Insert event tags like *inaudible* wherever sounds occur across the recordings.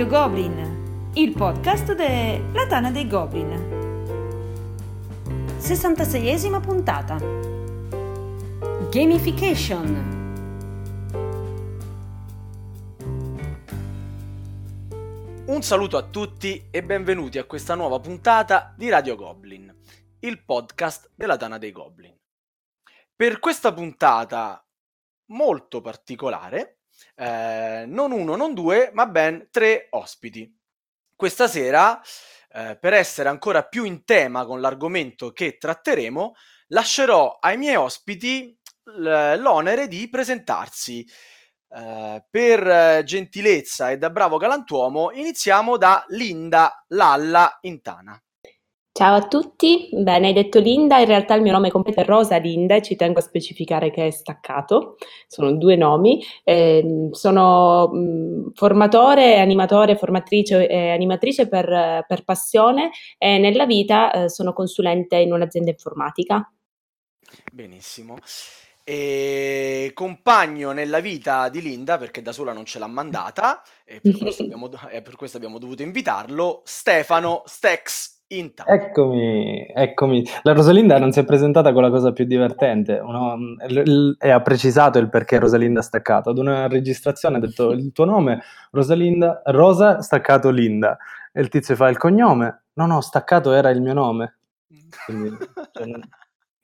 Radio Goblin, il podcast della Tana dei Goblin. 66esima puntata. Gamification. Un saluto a tutti e benvenuti a questa nuova puntata di Radio Goblin, il podcast della Tana dei Goblin. Per questa puntata molto particolare, eh, non uno, non due, ma ben tre ospiti. Questa sera, eh, per essere ancora più in tema con l'argomento che tratteremo, lascerò ai miei ospiti l'onere di presentarsi. Uh, per gentilezza e da bravo galantuomo iniziamo da Linda Lalla Intana. Ciao a tutti, bene hai detto Linda, in realtà il mio nome completo è Rosa Linda e ci tengo a specificare che è staccato, sono due nomi, eh, sono mh, formatore, animatore, formatrice e animatrice per, per, passione e nella vita eh, sono consulente in un'azienda informatica. Benissimo. E compagno nella vita di Linda, perché da sola non ce l'ha mandata, e per questo *laughs* abbiamo, per questo abbiamo dovuto invitarlo, Stefano Stex Inta. Eccomi, eccomi. La Rosalinda non si è presentata con la cosa più divertente Uno, e ha precisato il perché Rosalinda ha staccato. Ad una registrazione ha detto il tuo nome, Rosalinda, Rosa staccato Linda. E il tizio fa il cognome. No, no, staccato era il mio nome. Quindi, cioè, non...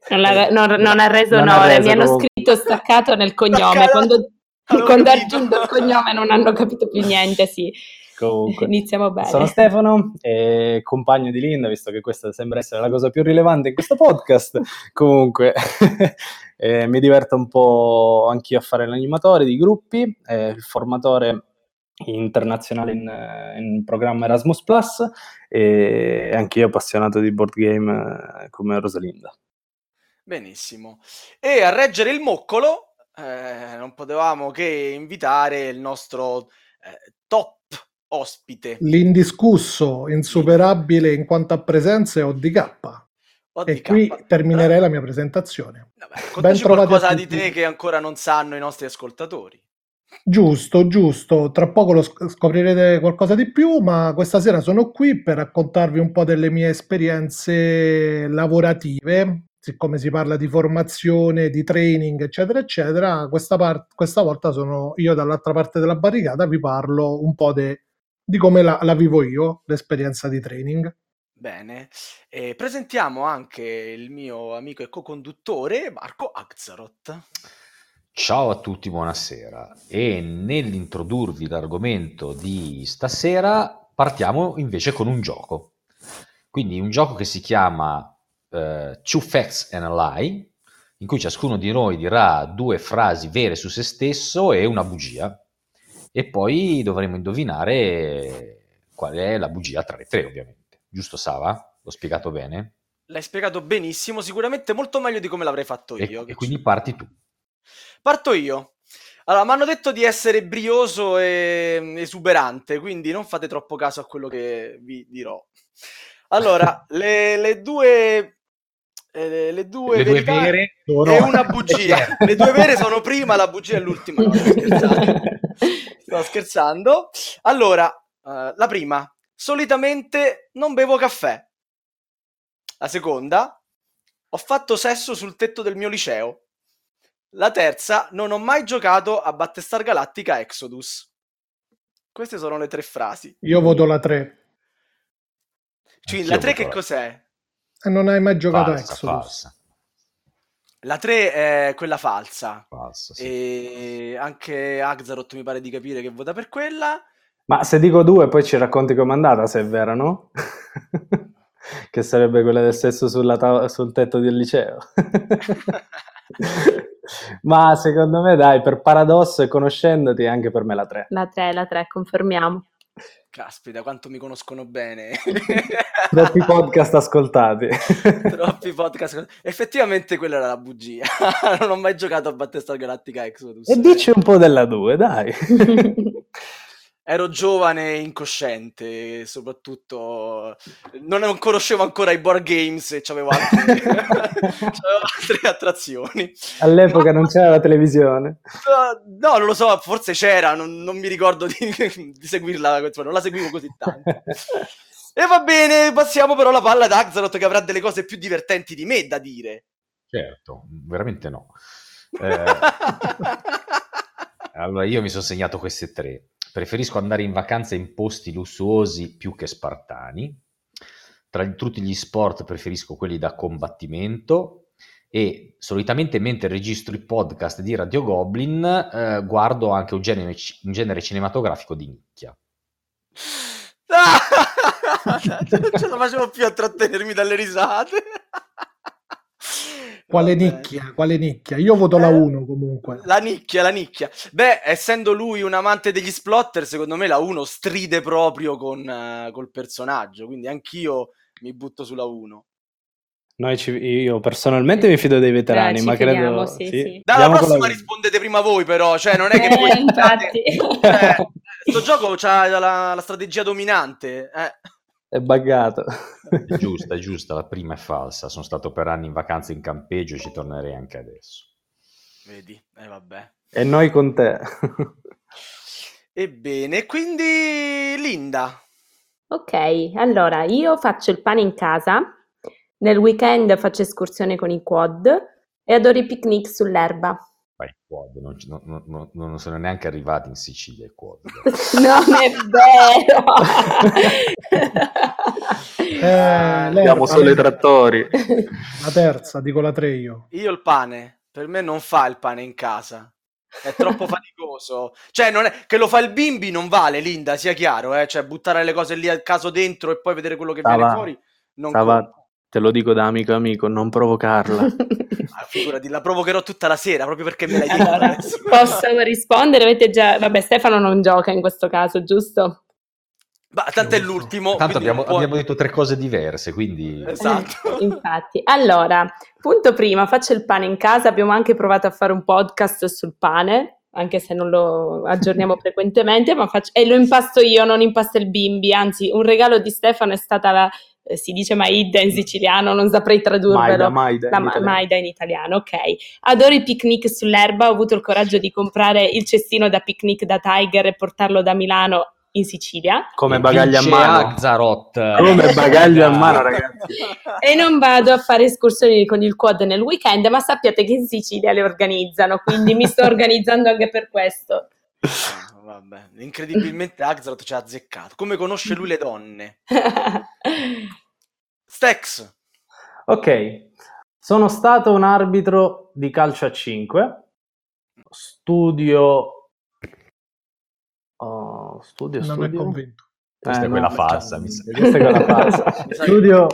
Non, non, non, ha reso non onore, mi hanno scritto staccato nel cognome. Quando, quando ha aggiunto il cognome non hanno capito più niente, sì. Comunque, iniziamo bene. Sono Stefano, eh, compagno di Linda, visto che questa sembra essere la cosa più rilevante in questo podcast. Comunque, *laughs* eh, mi diverto un po' anch'io a fare l'animatore di gruppi, eh, il formatore internazionale in, in programma Erasmus Plus e anch'io appassionato di board game eh, come Rosalinda. Benissimo. E a reggere il moccolo eh, non potevamo che invitare il nostro eh, top ospite. L'indiscusso, insuperabile in quanto a presenze ODK. ODK. E qui terminerei la mia presentazione. Vabbè, ben qualcosa di te che ancora non sanno i nostri ascoltatori. Giusto, giusto. Tra poco lo scoprirete qualcosa di più, ma questa sera sono qui per raccontarvi un po' delle mie esperienze lavorative. Siccome si parla di formazione, di training, eccetera, eccetera, questa, part- questa volta sono io dall'altra parte della barricata, vi parlo un po' de- di come la, la vivo io, l'esperienza di training. Bene, e presentiamo anche il mio amico e co-conduttore Marco Axaroth. Ciao a tutti, buonasera. E nell'introdurvi l'argomento di stasera partiamo invece con un gioco. Quindi un gioco che si chiama uh, Two Facts and a Lie, in cui ciascuno di noi dirà due frasi vere su se stesso e una bugia e poi dovremo indovinare qual è la bugia tra le tre, ovviamente. Giusto Sava? L'ho spiegato bene? L'hai spiegato benissimo, sicuramente molto meglio di come l'avrei fatto io. E, e quindi parti tu. Parto io. Allora, mi hanno detto di essere brioso e esuberante, quindi non fate troppo caso a quello che vi dirò. Allora, *laughs* le, le due eh, le due, le due vere e una bugia. le due vere sono prima, la bugia è l'ultima. No, sto scherzando. sto scherzando. Allora, uh, la prima, solitamente non bevo caffè. La seconda, ho fatto sesso sul tetto del mio liceo. La terza, non ho mai giocato a Battestar Galactica Exodus. Queste sono le tre frasi. Io voto la 3. Cioè, la 3 che cos'è? E non hai mai giocato falsa, Exodus? Falsa. La 3 è quella falsa. Falsa, sì. E anche Axaroth mi pare di capire che vota per quella. Ma se dico due, poi ci racconti com'è andata, se è vera, no? *laughs* che sarebbe quella del sesso ta- sul tetto del liceo. *laughs* Ma secondo me, dai, per paradosso e conoscendoti, anche per me la 3. La 3, la 3, confermiamo. Caspita, quanto mi conoscono bene. *laughs* Troppi podcast ascoltati. *laughs* Troppi podcast. Effettivamente quella era la bugia. *laughs* non ho mai giocato a Battlestar Galactica Exodus. E dici un po' della 2, dai. Ero giovane e incosciente, soprattutto non conoscevo ancora i board games e avevo altre, *laughs* c'avevo altre attrazioni. All'epoca Ma... non c'era la televisione. No, non lo so, forse c'era, non, non mi ricordo di, di, seguirla, non la seguivo così tanto. *laughs* E va bene, passiamo però la palla ad Axelot che avrà delle cose più divertenti di me da dire. Certo, veramente no. Eh, *laughs* allora, io mi sono segnato queste tre. Preferisco andare in vacanza in posti lussuosi più che spartani. Tra tutti gli sport preferisco quelli da combattimento e solitamente mentre registro i podcast di Radio Goblin eh, guardo anche un genere, un genere cinematografico di nicchia. *laughs* non ce la facevo più a trattenermi dalle risate. Quale nicchia? Quale nicchia? Io voto eh, la 1 comunque. La nicchia, la nicchia. Beh, essendo lui un amante degli splotter, secondo me la 1 stride proprio con, uh, col personaggio, quindi anch'io mi butto sulla 1. Ci, io personalmente mi fido dei veterani, eh, ma fidiamo, credo... Sì, sì. Sì. Dalla prossima la... rispondete prima voi però, cioè non è che voi... *laughs* Eh, infatti. Eh, sto gioco ha la, la strategia dominante. Eh. È buggato. È giusta, è giusta, la prima è falsa. Sono stato per anni in vacanza in campeggio e ci tornerei anche adesso. Vedi, e eh, vabbè. E noi con te. Ebbene, quindi Linda. Ok, allora io faccio il pane in casa, nel weekend faccio escursione con i quad e adoro i picnic sull'erba. Vai, quad, non, non, non, non, sono neanche arrivati in Sicilia i quad. *laughs* non è vero! eh, Siamo solo i trattori. La terza, dico la tre io. Io il pane, per me non fa il pane in casa. È troppo *laughs* faticoso. Cioè, non è, che lo fa il bimbi non vale, Linda, sia chiaro. Eh? Cioè, buttare le cose lì a caso dentro e poi vedere quello che Stava. viene fuori. Non Stava. Te lo dico da amico amico, non provocarla. *laughs* ah, figurati, la provocherò tutta la sera proprio perché me l'hai *laughs* detto. Allora, posso rispondere? Avete già... Vabbè, Stefano non gioca in questo caso, giusto? Ma tanto è l'ultimo. Tanto abbiamo, può... abbiamo, detto tre cose diverse, quindi... Esatto. Eh, infatti. Allora, punto prima, faccio il pane in casa. Abbiamo anche provato a fare un podcast sul pane, anche se non lo aggiorniamo *laughs* frequentemente, ma faccio... e lo impasto io, non impasta il bimbi. Anzi, un regalo di Stefano è stata la eh, si dice Maida in siciliano, non saprei tradurvelo. Maida, Maida, La, in Maida in italiano, ok. Adoro i picnic sull'erba, ho avuto il coraggio di comprare il cestino da picnic da Tiger e portarlo da Milano in Sicilia. Come bagaglio a mano. Axarot. Come bagaglio a mano, ragazzi. e non vado a fare escursioni con il quad nel weekend, ma sappiate che in Sicilia le organizzano, quindi mi sto *laughs* organizzando anche per questo. Vabbè, incredibilmente Axelot ci ha azzeccato. Come conosce lui le donne? *laughs* Stex. Ok, sono stato un arbitro di calcio a 5. Studio... Oh, studio, non studio. è convinto. Questa eh, è quella no, falsa, mi sa. Questa è quella falsa. *laughs* studio,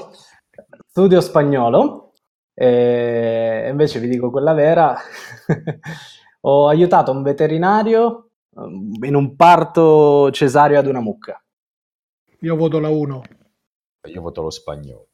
studio spagnolo. E invece vi dico quella vera. *laughs* Ho aiutato un veterinario in un parto cesareo ad una mucca. Io voto la 1. Io voto lo spagnolo.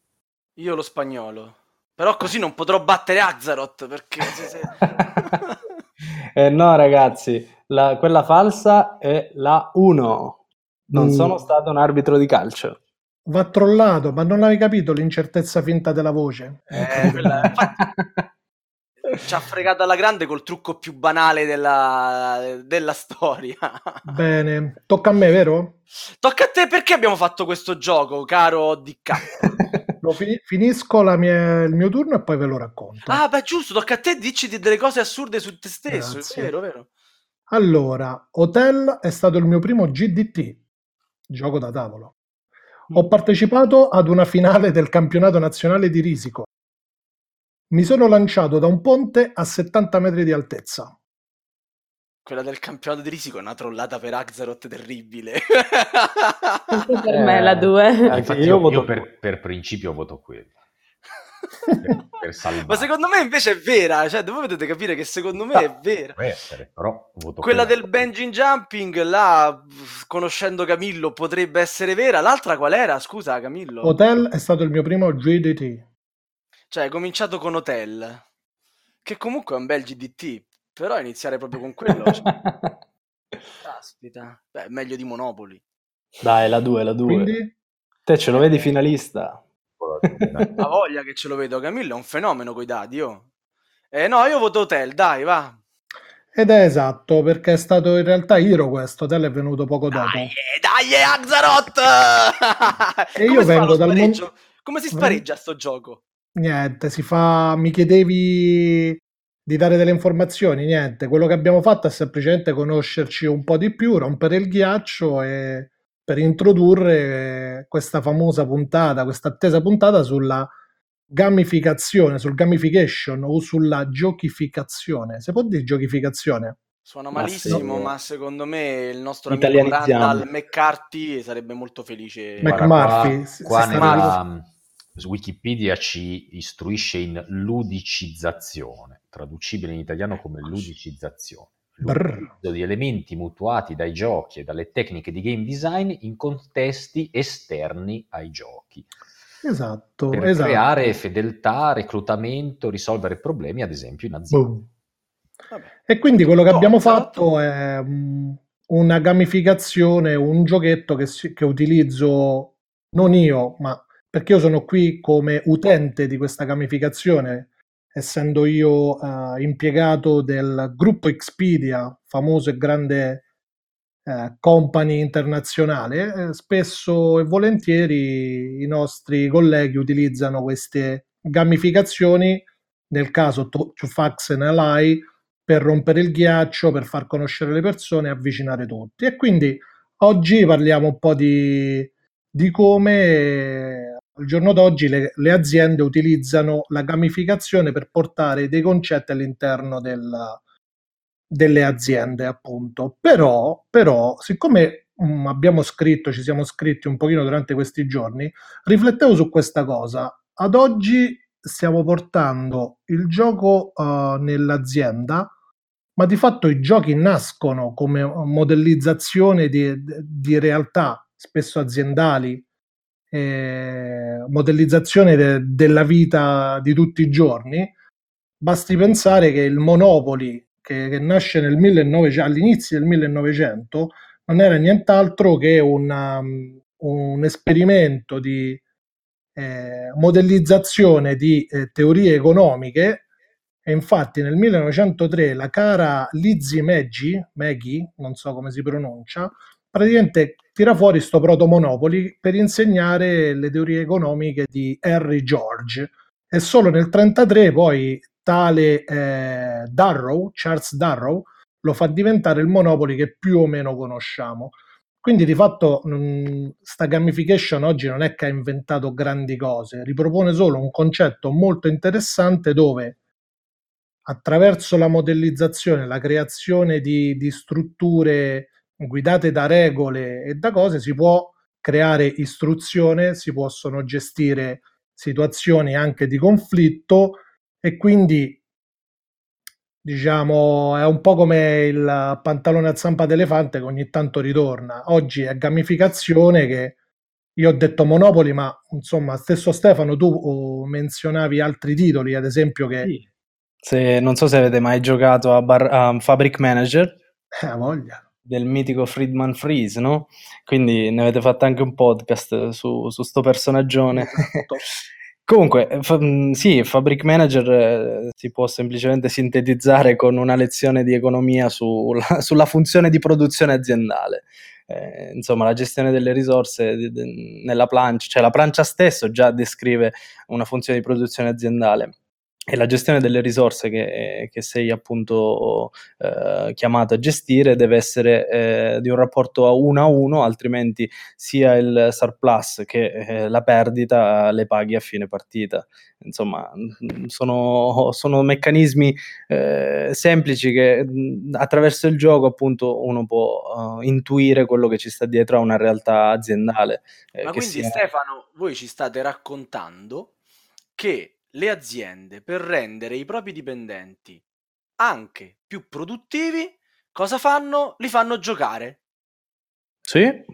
Io lo spagnolo. Però così non potrò battere Azzarot perché... Se... *laughs* eh no ragazzi, la, quella falsa è la 1. Non mm. sono stato un arbitro di calcio. Va trollato, ma non avevi capito l'incertezza finta della voce? Eh, quella... *laughs* Ci ha fregato alla grande col trucco più banale della, della storia. Bene, tocca a me, vero? Tocca a te perché abbiamo fatto questo gioco, caro DK? *laughs* Lo fin- finisco mia, il mio turno e poi ve lo racconto. Ah, beh, giusto, tocca a te, dici delle cose assurde su te stesso, Grazie. è vero, vero. Allora, Hotel è stato il mio primo GDT, gioco da tavolo. Ho mm. partecipato ad una finale del campionato nazionale di Risico mi sono lanciato da un ponte a 70 metri di altezza. Quella del campionato di risico è una trollata per Axaroth terribile. per eh, me la 2. Infatti io, io, io per, per, principio voto quello. Per, per Ma secondo me invece è vera, cioè voi dovete capire che secondo me no, è vera. Può essere, però voto Quella del bungee jumping, là, conoscendo Camillo, potrebbe essere vera. L'altra qual era? Scusa Camillo. Hotel è stato il mio primo GDT. Cioè, hai cominciato con Hotel, che comunque è un bel GDT, però iniziare proprio con quello... Cioè... *laughs* Caspita. Beh, meglio di Monopoli. Dai, la 2, la 2. Quindi, Te ce lo vedi finalista? *laughs* La voglia che ce lo vedo, Camillo è un fenomeno coi dadi, oh. Eh no, io voto Hotel, dai, va. ed è esatto, perché è stato in realtà Hiro questo, Tel è venuto poco dopo. Dai, eh, dai, eh, Axaroth! E io vengo dal mon- spareggio? Come si spareggia sto gioco? Niente, si fa. Mi chiedevi di dare delle informazioni, niente. Quello che abbiamo fatto è semplicemente conoscerci un po' di più, rompere il ghiaccio e per introdurre questa famosa puntata, questa attesa puntata sulla gamificazione, sul gamification o sulla giochificazione. Si può dire giochificazione? Suona Ma malissimo, sì. ma secondo me il nostro amico. Randall McCarthy sarebbe molto felice. McMurphy, qua, qua si sta nella Wikipedia ci istruisce in ludicizzazione, traducibile in italiano come ludicizzazione. L'utilizzo di elementi mutuati dai giochi e dalle tecniche di game design in contesti esterni ai giochi. Esatto, Per esatto. creare fedeltà, reclutamento, risolvere problemi, ad esempio in azienda. E quindi quello che abbiamo fatto è mm, una gamificazione, un giochetto che, si- che utilizzo non io, ma perché io sono qui come utente di questa gamificazione, essendo io eh, impiegato del gruppo Expedia, famoso e grande eh, company internazionale, eh, spesso e volentieri i nostri colleghi utilizzano queste gamificazioni, nel caso Tufax and Ally, per rompere il ghiaccio, per far conoscere le persone e avvicinare tutti. E quindi oggi parliamo un po' di, di come al giorno d'oggi le, le aziende utilizzano la gamificazione per portare dei concetti all'interno del- delle aziende, appunto. Però, però siccome mm, abbiamo scritto, ci siamo scritti un pochino durante questi giorni, riflettevo su questa cosa. Ad oggi stiamo portando il gioco eh, nell'azienda, ma di fatto i giochi nascono come modellizzazione di, di realtà, spesso aziendali, eh, modellizzazione de- della vita di tutti i giorni. Basti pensare che il Monopoli, che, che nasce nel 1900, all'inizio del 1900, non era nient'altro che una- un esperimento di eh, modellizzazione di eh, teorie economiche e infatti nel 1903 la cara Lizzie Maggie, Maggie, non so come si pronuncia, praticamente tira fuori sto proto-monopoli per insegnare le teorie economiche di Henry George e solo nel 1933 poi tale eh, Darrow, Charles Darrow, lo fa diventare il Monopoli che più o meno conosciamo. Quindi di fatto mh, sta gamification oggi non è che ha inventato grandi cose, ripropone solo un concetto molto interessante dove attraverso la modellizzazione, la creazione di, di strutture guidate da regole e da cose si può creare istruzione, si possono gestire situazioni anche di conflitto e quindi diciamo è un po' come il pantalone a zampa d'elefante che ogni tanto ritorna. Oggi è gamificazione che io ho detto Monopoli, ma insomma, stesso Stefano, tu oh, menzionavi altri titoli, ad esempio che Sì. Se, non so se avete mai giocato a, Bar- a Fabric Manager eh, voglia. Del mitico Friedman Freeze, no? Quindi ne avete fatto anche un podcast su, su sto personaggione. *laughs* Comunque, eh, fa- mh, sì, Fabric Manager eh, si può semplicemente sintetizzare con una lezione di economia sulla, *laughs* sulla funzione di produzione aziendale. Eh, insomma, la gestione delle risorse di- di- nella plancia, cioè la plancia stesso già descrive una funzione di produzione aziendale. E la gestione delle risorse che, che sei appunto eh, chiamato a gestire deve essere eh, di un rapporto a uno a uno, altrimenti sia il surplus che eh, la perdita le paghi a fine partita. Insomma, mh, sono, sono meccanismi eh, semplici che mh, attraverso il gioco appunto uno può eh, intuire quello che ci sta dietro a una realtà aziendale. eh, Ma quindi sia- Stefano, voi ci state raccontando che le aziende per rendere i propri dipendenti anche più produttivi, cosa fanno? Li fanno giocare. Sì,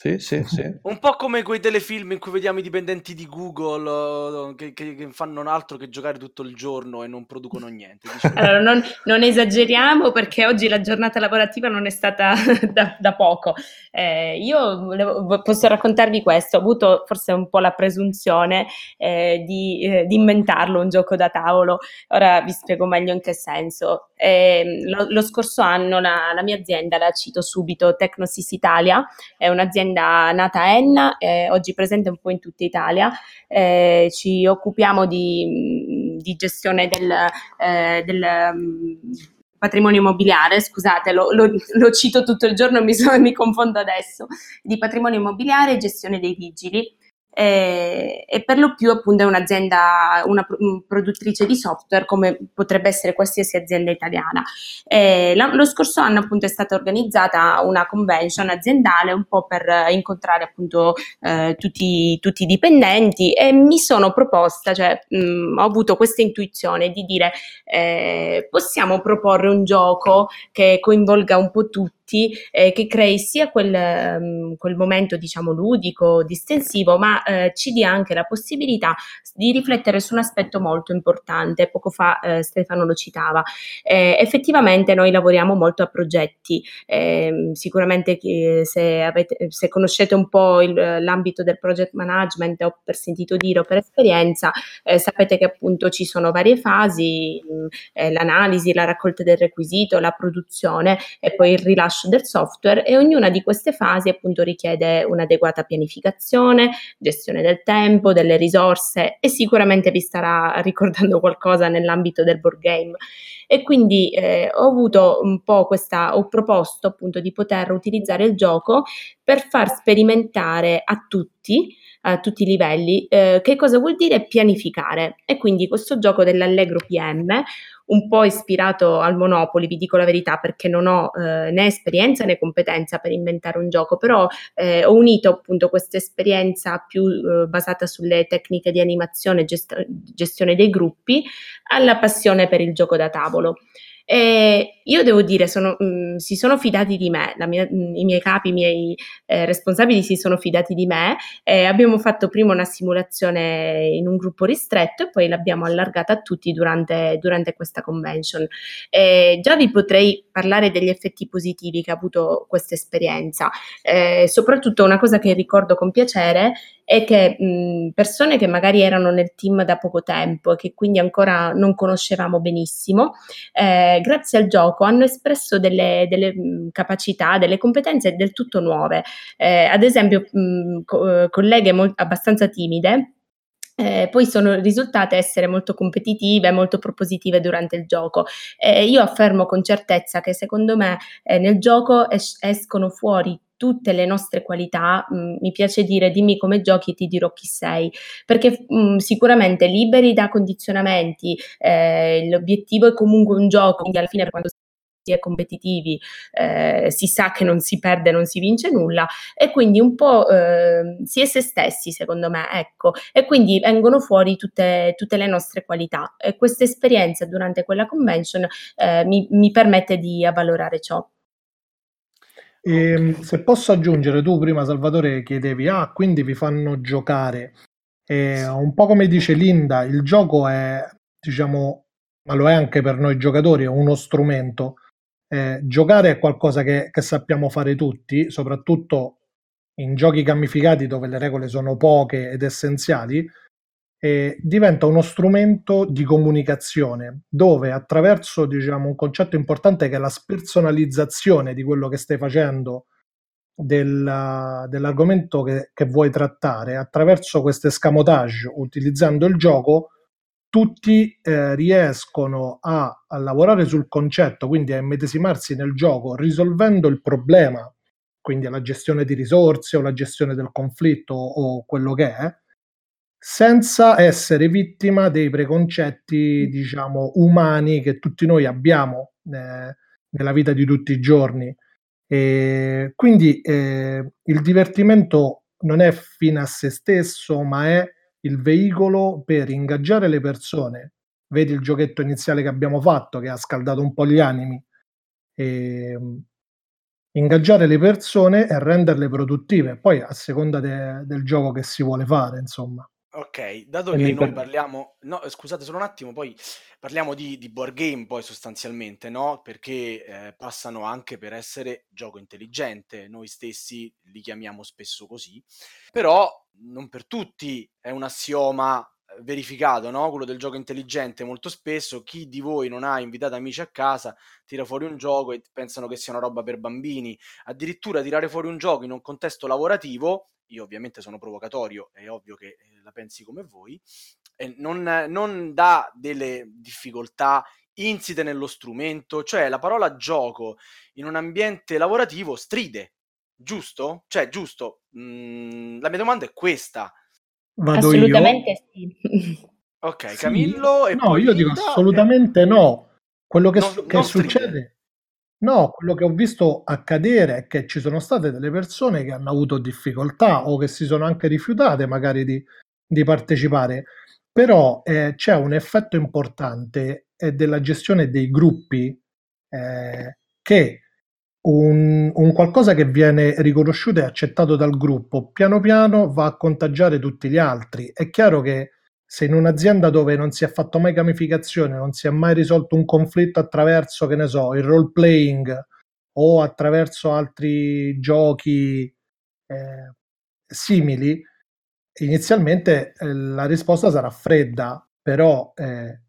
Sì, sì, sì. *laughs* Un po' come quei telefilm in cui vediamo i dipendenti di Google eh, che, che- che fanno altro che giocare tutto il giorno e non producono niente. Dici, *laughs* Allora, non, *laughs* non esageriamo perché oggi la giornata lavorativa non è stata da, da poco. Eh, io volevo- posso raccontarvi questo, ho avuto forse un po' la presunzione eh, di, eh, di inventarlo un gioco da tavolo. Ora vi spiego meglio in che senso. Eh, lo, lo scorso anno la, la mia azienda, la cito subito, Tecnosys Italia, è un'azienda nata a Enna, eh, oggi presente un po' in tutta Italia. Eh, ci occupiamo di, di gestione del, eh, del mm, patrimonio immobiliare, scusate, lo, lo- lo cito tutto il giorno, mi, so- mi confondo adesso, di patrimonio immobiliare e gestione dei vigili. Eh, e per lo più appunto è un'azienda, una pro- produttrice di software come potrebbe essere qualsiasi azienda italiana. Eh, lo scorso anno appunto è stata organizzata una convention aziendale un po' per incontrare appunto eh, tutti, tutti i dipendenti e mi sono proposta, cioè mh, ho avuto questa intuizione di dire eh, possiamo proporre un gioco che coinvolga un po' tutti, eh, che crei sia quel, ehm, quel momento diciamo ludico, distensivo, ma eh, ci dia anche la possibilità di riflettere su un aspetto molto importante. Poco fa eh, Stefano lo citava. Eh, effettivamente noi lavoriamo molto a progetti, Ehm, sicuramente se, avete, se conoscete un po' il- l'ambito del project management o per sentito dire o per esperienza, eh, sapete che appunto ci sono varie fasi, mh, eh, l'analisi, la raccolta del requisito, la produzione e poi il rilascio del software e ognuna di queste fasi appunto richiede un'adeguata pianificazione, gestione del tempo, delle risorse e sicuramente vi starà ricordando qualcosa nell'ambito del board game. E quindi eh, ho avuto un po' questa, ho proposto appunto di poter utilizzare il gioco per far sperimentare a tutti, a tutti i livelli, eh, che cosa vuol dire pianificare. E quindi questo gioco dell'Allegro PM, un po' ispirato al Monopoli, vi dico la verità, perché non ho eh, né esperienza né competenza per inventare un gioco, però eh, ho unito appunto questa esperienza più eh, basata sulle tecniche di animazione e gest- gestione dei gruppi alla passione per il gioco da tavolo. E io devo dire, sono, mh, si sono fidati di me, mia- mh, i miei capi, i miei eh, responsabili si sono fidati di me. Eh, abbiamo fatto prima una simulazione in un gruppo ristretto e poi l'abbiamo allargata a tutti durante, durante questa convention. Eh, già vi potrei parlare degli effetti positivi che ha avuto questa esperienza. Eh, soprattutto una cosa che ricordo con piacere è che mh, persone che magari erano nel team da poco tempo e che quindi ancora non conoscevamo benissimo, eh, grazie al gioco hanno espresso delle, delle, capacità, delle competenze del tutto nuove. Eh, ad esempio, mh, co- eh, colleghe mol- abbastanza timide eh, poi sono risultate essere molto competitive, molto propositive durante il gioco. Eh, io affermo con certezza che secondo me eh, nel gioco es- escono fuori tutte le nostre qualità, mh, mi piace dire dimmi come giochi e ti dirò chi sei, perché mh, sicuramente liberi da condizionamenti, eh, l'obiettivo è comunque un gioco, quindi alla fine quando si è competitivi eh, si sa che non si perde, non si vince nulla e quindi un po' eh, si è se stessi secondo me, ecco, e quindi vengono fuori tutte, tutte le nostre qualità e questa esperienza durante quella convention eh, mi, mi permette di avvalorare ciò. E, Ehm, se posso aggiungere, tu prima Salvatore chiedevi, ah, quindi vi fanno giocare. E un po' come dice Linda, il gioco è, diciamo, ma lo è anche per noi giocatori, è uno strumento. Eh, giocare è qualcosa che, che sappiamo fare tutti, soprattutto in giochi gamificati dove le regole sono poche ed essenziali, e diventa uno strumento di comunicazione dove attraverso diciamo, un concetto importante che è la spersonalizzazione di quello che stai facendo del- dell'argomento che, che vuoi trattare attraverso questo escamotage utilizzando il gioco tutti eh, riescono a, a lavorare sul concetto quindi a immedesimarsi nel gioco risolvendo il problema quindi la gestione di risorse o la gestione del conflitto o quello che è senza essere vittima dei preconcetti, diciamo, umani che tutti noi abbiamo eh, nella vita di tutti i giorni. E quindi eh, il divertimento non è fine a se stesso, ma è il veicolo per ingaggiare le persone. Vedi il giochetto iniziale che abbiamo fatto, che ha scaldato un po' gli animi. E, ingaggiare le persone e renderle produttive, poi a seconda de- del gioco che si vuole fare, insomma. Ok, dato che noi parliamo, no, scusate solo un attimo, poi parliamo di, di board game poi sostanzialmente, no? Perché eh, passano anche per essere gioco intelligente, noi stessi li chiamiamo spesso così, però non per tutti è un assioma eh, verificato, no? Quello del gioco intelligente, molto spesso chi di voi non ha invitato amici a casa tira fuori un gioco e pensano che sia una roba per bambini, addirittura tirare fuori un gioco in un contesto lavorativo io ovviamente sono provocatorio, è ovvio che eh, la pensi come voi, non, non dà delle difficoltà insite nello strumento, cioè la parola gioco in un ambiente lavorativo stride, giusto? Cioè, giusto? Mm, la mia domanda è questa. Vado assolutamente io? sì. Ok, Camillo sì. e No, io dico assolutamente e... no. Quello che, non, che non succede No, quello che ho visto accadere è che ci sono state delle persone che hanno avuto difficoltà o che si sono anche rifiutate magari di, di partecipare, però eh, c'è un effetto importante eh, della gestione dei gruppi eh, che un, un, qualcosa che viene riconosciuto e accettato dal gruppo piano piano va a contagiare tutti gli altri. È chiaro che se in un'azienda dove non si è fatto mai gamificazione, non si è mai risolto un conflitto attraverso, che ne so, il role playing o attraverso altri giochi eh, simili, inizialmente eh, la risposta sarà fredda, però eh,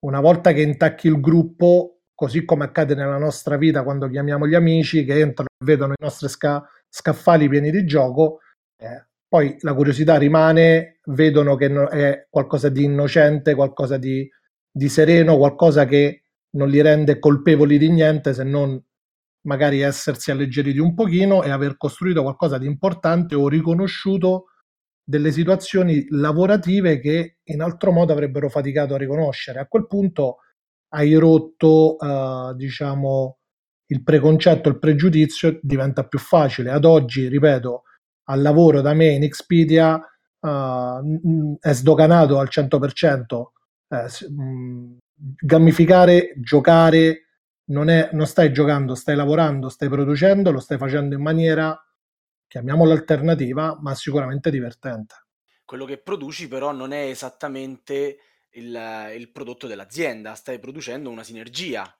una volta che intacchi il gruppo, così come accade nella nostra vita quando chiamiamo gli amici che entrano e vedono i nostri sca- scaffali pieni di gioco, eh, poi la curiosità rimane, vedono che è qualcosa di innocente, qualcosa di, di sereno, qualcosa che non li rende colpevoli di niente se non magari essersi alleggeriti un pochino e aver costruito qualcosa di importante o riconosciuto delle situazioni lavorative che in altro modo avrebbero faticato a riconoscere. A quel punto hai rotto, uh, diciamo, il preconcetto, il pregiudizio diventa più facile. Ad oggi, ripeto, al lavoro da me in Expedia uh, è sdoganato al 100%. Eh, gamificare, giocare, non, è, non stai giocando, stai lavorando, stai producendo, lo stai facendo in maniera, chiamiamola alternativa, ma sicuramente divertente. Quello che produci però non è esattamente il, il prodotto dell'azienda, stai producendo una sinergia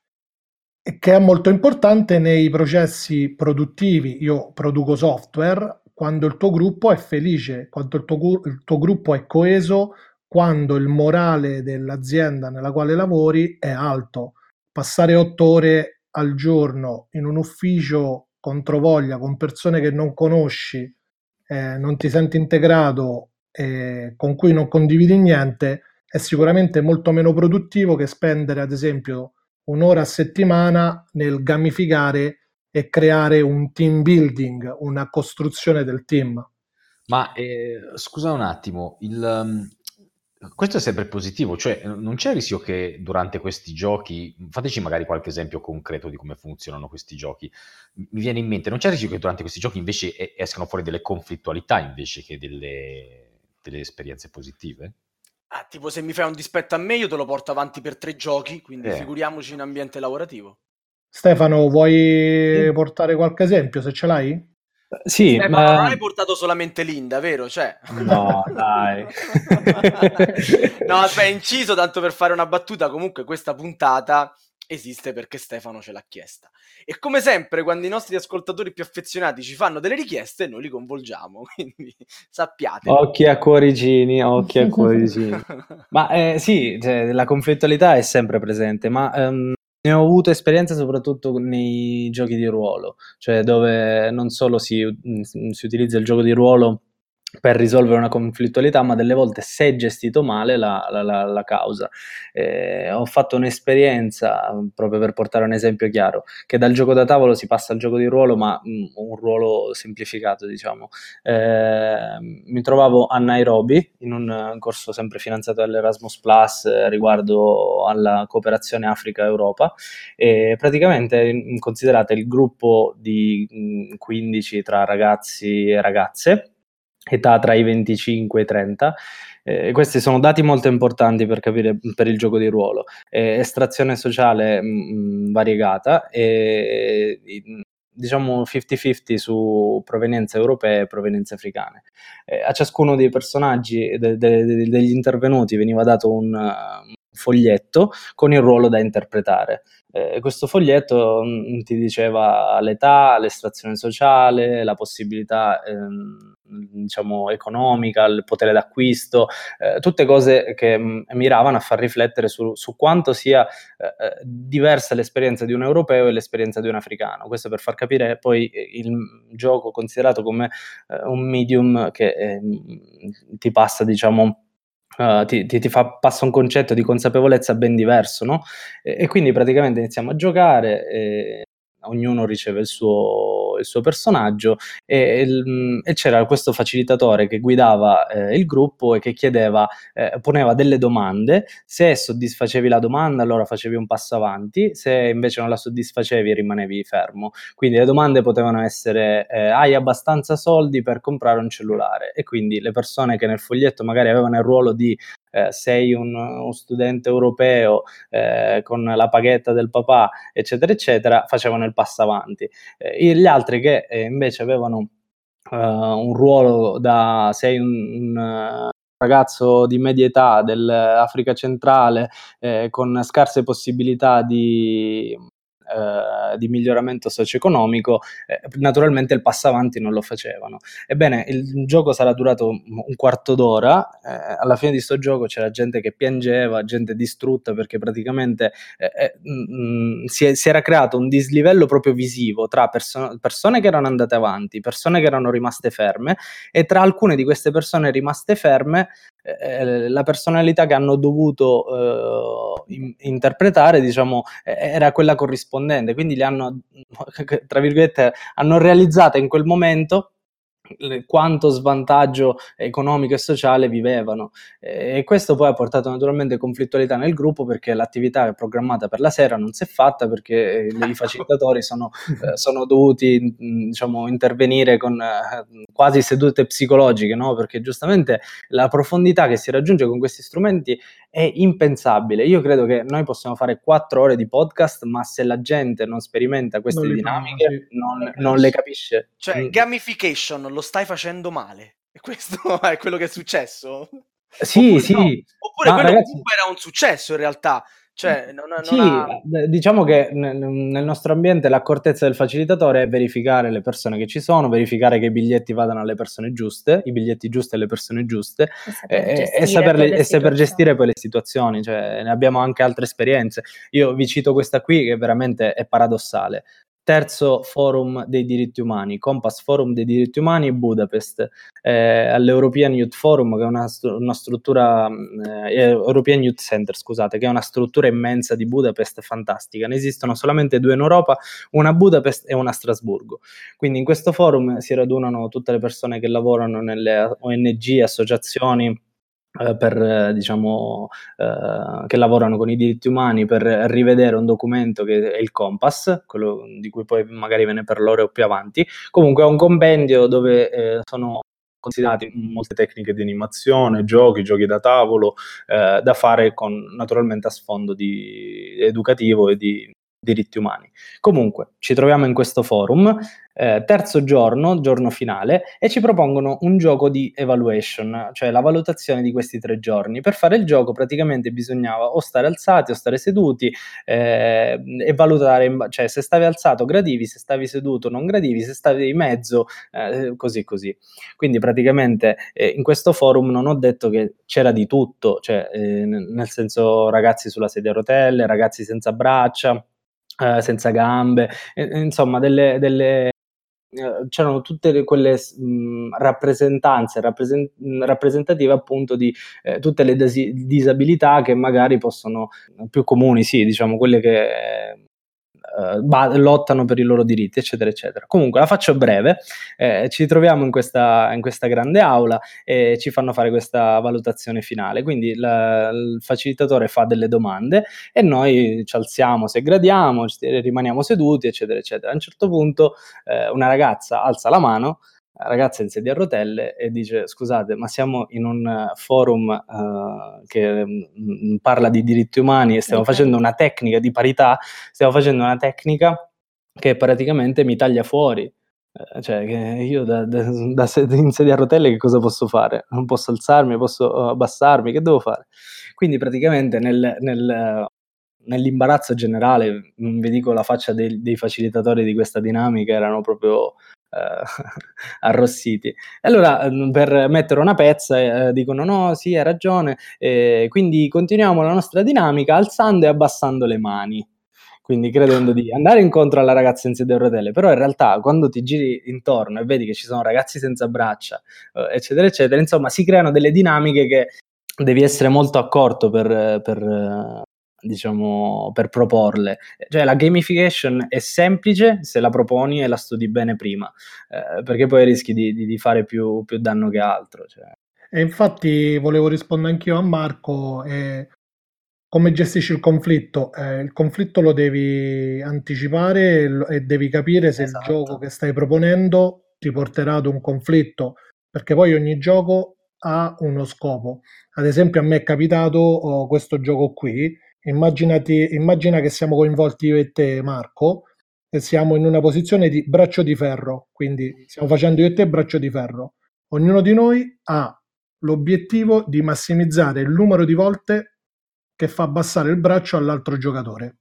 che è molto importante nei processi produttivi. Io produco software, quando il tuo gruppo è felice, quando il tuo, il tuo gruppo è coeso, quando il morale dell'azienda nella quale lavori è alto. Passare otto ore al giorno in un ufficio controvoglia con persone che non conosci, eh, non ti senti integrato, eh, con cui non condividi niente, è sicuramente molto meno produttivo che spendere, ad esempio, un'ora a settimana nel gamificare e creare un team building, una costruzione del team. Ma eh, scusa un attimo, il, um, questo è sempre positivo, cioè non c'è il rischio che durante questi giochi, fateci magari qualche esempio concreto di come funzionano questi giochi, mi viene in mente, non c'è il rischio che durante questi giochi invece escano fuori delle conflittualità invece che delle, delle esperienze positive? Ah, tipo se mi fai un dispetto a me io te lo porto avanti per tre giochi, quindi eh. figuriamoci in ambiente lavorativo. Stefano, vuoi sì. portare qualche esempio se ce l'hai? Sì, Stefano, ma non hai portato solamente Linda, vero? Cioè... No, dai. *laughs* no, aspetta, inciso tanto per fare una battuta, comunque questa puntata esiste perché Stefano ce l'ha chiesta. E come sempre, quando i nostri ascoltatori più affezionati ci fanno delle richieste, noi li coinvolgiamo, *laughs* quindi sappiate. Occhi a cuoricini, occhi a cuoricini. *laughs* ma eh, sì, cioè, la conflittualità è sempre presente, ma um, ne ho avuto esperienza soprattutto nei giochi di ruolo, cioè dove non solo si, si utilizza il gioco di ruolo per risolvere una conflittualità, ma delle volte se gestito male la, la, la, la causa. Eh, ho fatto un'esperienza, proprio per portare un esempio chiaro, che dal gioco da tavolo si passa al gioco di ruolo, ma mh, un ruolo semplificato, diciamo. Eh, mi trovavo a Nairobi, in un corso sempre finanziato dall'Erasmus Plus eh, riguardo alla cooperazione Africa-Europa, e praticamente considerate il gruppo di mh, 15 tra ragazzi e ragazze, età tra i 25 e i 30. Eh, questi sono dati molto importanti per capire per il gioco di ruolo. Eh, estrazione sociale mh, variegata e diciamo 50-50 su provenienze europee e provenienze africane. Eh, a ciascuno dei personaggi de- de- de- degli intervenuti veniva dato un, foglietto con il ruolo da interpretare. Eh, questo foglietto mh, mm, ti diceva l'età, l'estrazione sociale, la possibilità ehm, diciamo economica, il potere d'acquisto, eh, tutte cose che mh, mm, miravano a far riflettere su, su quanto sia eh, eh, diversa l'esperienza di un europeo e l'esperienza di un africano. Questo per far capire poi il gioco considerato come eh, un medium che ti passa diciamo Uh, ti, ti, ti, fa, passa un concetto di consapevolezza ben diverso, no? E, e quindi praticamente iniziamo a giocare, e ognuno riceve il suo, il suo personaggio e, il, e, c'era questo facilitatore che guidava eh, il gruppo e che chiedeva, eh, poneva delle domande, se soddisfacevi la domanda allora facevi un passo avanti, se invece non la soddisfacevi rimanevi fermo. Quindi le domande potevano essere eh, hai abbastanza soldi per comprare un cellulare? E quindi le persone che nel foglietto magari avevano il ruolo di eh, sei un, un, studente europeo eh, con la paghetta del papà, eccetera, eccetera, facevano il passo avanti. Eh, gli altri che eh, invece avevano uh, un ruolo da sei un, un ragazzo di media età dell'Africa centrale eh, con scarse possibilità di eh, di miglioramento socio-economico, eh, naturalmente il passo avanti non lo facevano. Ebbene, il gioco sarà durato un quarto d'ora, eh, alla fine di questo gioco c'era gente che piangeva, gente distrutta perché praticamente eh, eh, mh, mm, si, è, si, era creato un dislivello proprio visivo tra perso- persone che erano andate avanti, persone che erano rimaste ferme e tra alcune di queste persone rimaste ferme eh, la personalità che hanno dovuto eh, in, interpretare, diciamo, era quella corrispondente, quindi le hanno, *laughs* tra virgolette, hanno realizzata in quel momento quanto svantaggio economico e sociale vivevano e questo poi ha portato naturalmente conflittualità nel gruppo perché l'attività programmata per la sera non si è fatta perché eh, i *laughs* facilitatori sono, eh, sono dovuti diciamo, intervenire con eh, quasi sedute psicologiche no? perché giustamente la profondità che si raggiunge con questi strumenti è impensabile io credo che noi possiamo fare quattro ore di podcast ma se la gente non sperimenta queste non dinamiche non, non, le capisce cioè mm. gamification lo stai facendo male. E questo *laughs* è quello che è successo? Sì, oppure sì. No. Oppure quello ragazzi... comunque era un successo in realtà. Cioè, non, non sì, ha... diciamo che nel nostro ambiente l'accortezza del facilitatore è verificare le persone che ci sono, verificare che i biglietti vadano alle persone giuste, i biglietti giusti alle persone giuste e, e, saperle, e saper gestire poi le situazioni. Cioè, ne abbiamo anche altre esperienze. Io vi cito questa qui che veramente è paradossale terzo forum dei diritti umani, Compass Forum dei diritti umani Budapest, eh, all'European Youth Forum, che è una, una struttura, eh, European Youth Center, scusate, che è una struttura immensa di Budapest fantastica. Ne esistono solamente due in Europa, una a Budapest e una a Strasburgo. Quindi in questo forum si radunano tutte le persone che lavorano nelle ONG, associazioni, per, eh, diciamo, eh, che lavorano con i diritti umani per rivedere un documento che è il Compass, quello di cui poi magari ve ne parlerò più avanti. Comunque è un compendio dove eh, sono considerate molte tecniche di animazione, giochi, giochi da tavolo, eh, da fare con naturalmente a sfondo di educativo e di diritti umani. Comunque, ci troviamo in questo forum, eh, terzo giorno, giorno finale, e ci propongono un gioco di evaluation, cioè la valutazione di questi tre giorni. Per fare il gioco praticamente bisognava o stare alzati o stare seduti eh, e valutare, cioè se stavi alzato gradivi, se stavi seduto non gradivi, se stavi in mezzo, eh, così così. Quindi praticamente eh, in questo forum non ho detto che c'era di tutto, cioè eh, nel senso ragazzi sulla sedia a rotelle, ragazzi senza braccia, eh, senza gambe, eh, insomma delle, delle eh, c'erano tutte quelle mh, rappresentanze rappresent- rappresentative appunto di eh, tutte le desi- disabilità che magari possono più comuni, sì, diciamo quelle che eh, lottano per i loro diritti, eccetera, eccetera. Comunque la faccio breve, eh, ci troviamo in questa, in questa, grande aula e ci fanno fare questa valutazione finale. Quindi la, il facilitatore fa delle domande e noi ci alziamo se gradiamo, rimaniamo seduti, eccetera, eccetera. A un certo punto eh, una ragazza alza la mano ragazza in sedia a rotelle e dice scusate ma siamo in un eh, forum uh, che m, mm, parla di diritti umani e stiamo okay. facendo una tecnica di parità, stiamo facendo una tecnica che praticamente mi taglia fuori. Eh, cioè, io da, da, da, in sedia a rotelle che cosa posso fare? Non posso alzarmi, posso abbassarmi, che devo fare? Quindi praticamente nel, nel, nell'imbarazzo generale, non vi dico la faccia dei, dei facilitatori di questa dinamica, erano proprio *laughs* arrossiti. E allora mm, per mettere una pezza eh, dicono no, sì, hai ragione, eh, quindi continuiamo la nostra dinamica alzando e abbassando le mani. Quindi credendo di andare incontro alla ragazza in sedia a rotelle, però in realtà quando ti giri intorno e vedi che ci sono ragazzi senza braccia, eh, eccetera, eccetera, insomma si creano delle dinamiche che devi essere molto accorto per, per diciamo, per proporle. Cioè la gamification è semplice se la proponi e la studi bene prima, eh, perché poi rischi di, di, di fare più, più, danno che altro. Cioè. E infatti volevo rispondere anch'io a Marco. Eh, come gestisci il conflitto? Eh, il conflitto lo devi anticipare e devi capire se esatto. il gioco che stai proponendo ti porterà ad un conflitto, perché poi ogni gioco ha uno scopo. Ad esempio, a me è capitato oh, questo gioco qui Immaginati, immagina che siamo coinvolti io e te, Marco, e siamo in una posizione di braccio di ferro, quindi stiamo facendo io e te braccio di ferro. Ognuno di noi ha l'obiettivo di massimizzare il numero di volte che fa abbassare il braccio all'altro giocatore.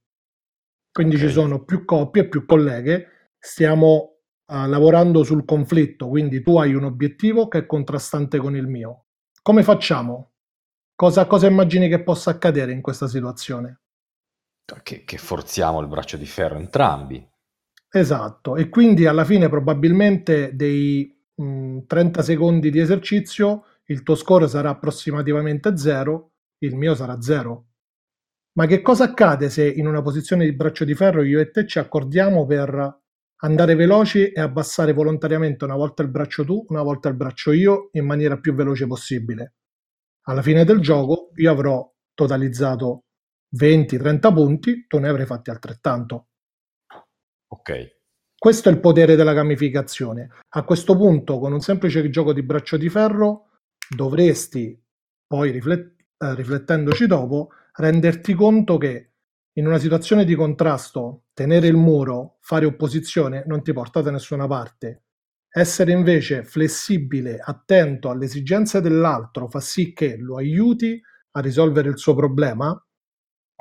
Quindi okay. ci sono più coppie, più colleghe, stiamo uh, lavorando sul conflitto, quindi tu hai un obiettivo che è contrastante con il mio. Come facciamo? Cosa, cosa immagini che possa accadere in questa situazione? Che, che forziamo il braccio di ferro entrambi. Esatto, e quindi alla fine probabilmente dei mh, 30 secondi di esercizio il tuo score sarà approssimativamente 0, il mio sarà 0. Ma che cosa accade se in una posizione di braccio di ferro io e te ci accordiamo per andare veloci e abbassare volontariamente una volta il braccio tu, una volta il braccio io, in maniera più veloce possibile? Alla fine del gioco io avrò totalizzato 20-30 punti, tu ne avrai fatti altrettanto. Ok. Questo è il potere della gamificazione. A questo punto, con un semplice gioco di braccio di ferro, dovresti poi, riflet- eh, riflettendoci dopo, renderti conto che in una situazione di contrasto, tenere il muro, fare opposizione non ti porta da nessuna parte. Essere invece flessibile, attento alle esigenze dell'altro, fa sì che lo aiuti a risolvere il suo problema,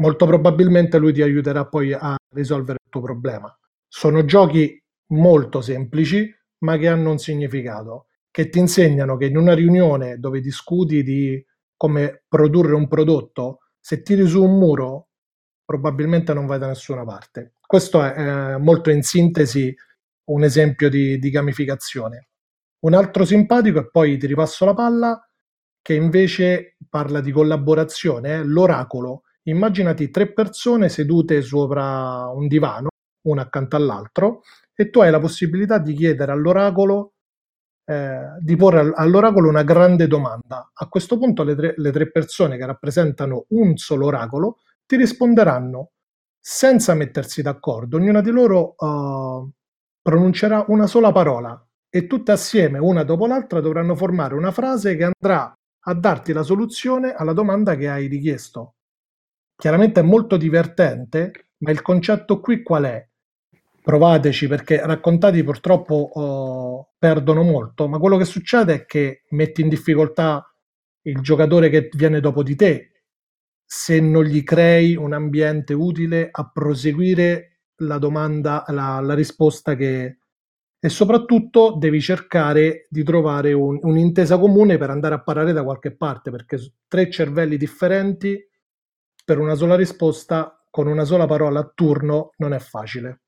molto probabilmente lui ti aiuterà poi a risolvere il tuo problema. Sono giochi molto semplici, ma che hanno un significato, che ti insegnano che in una riunione dove discuti di come produrre un prodotto, se tiri su un muro, probabilmente non vai da nessuna parte. Questo è eh, molto in sintesi un esempio di, di gamificazione. Un altro simpatico, e poi ti ripasso la palla, che invece parla di collaborazione, è l'oracolo. Immaginati tre persone sedute sopra un divano, uno accanto all'altro, e tu hai la possibilità di chiedere all'oracolo, eh, di porre all'oracolo una grande domanda. A questo punto le tre, le tre persone che rappresentano un solo oracolo ti risponderanno senza mettersi d'accordo. Ognuna di loro uh, pronuncerà una sola parola e tutte assieme, una dopo l'altra, dovranno formare una frase che andrà a darti la soluzione alla domanda che hai richiesto. Chiaramente è molto divertente, ma il concetto qui qual è? Provateci perché raccontati purtroppo oh, perdono molto, ma quello che succede è che metti in difficoltà il giocatore che viene dopo di te se non gli crei un ambiente utile a proseguire la domanda, la, la risposta che... E soprattutto devi cercare di trovare un, un'intesa comune per andare a parlare da qualche parte, perché tre cervelli differenti per una sola risposta con una sola parola a turno non è facile.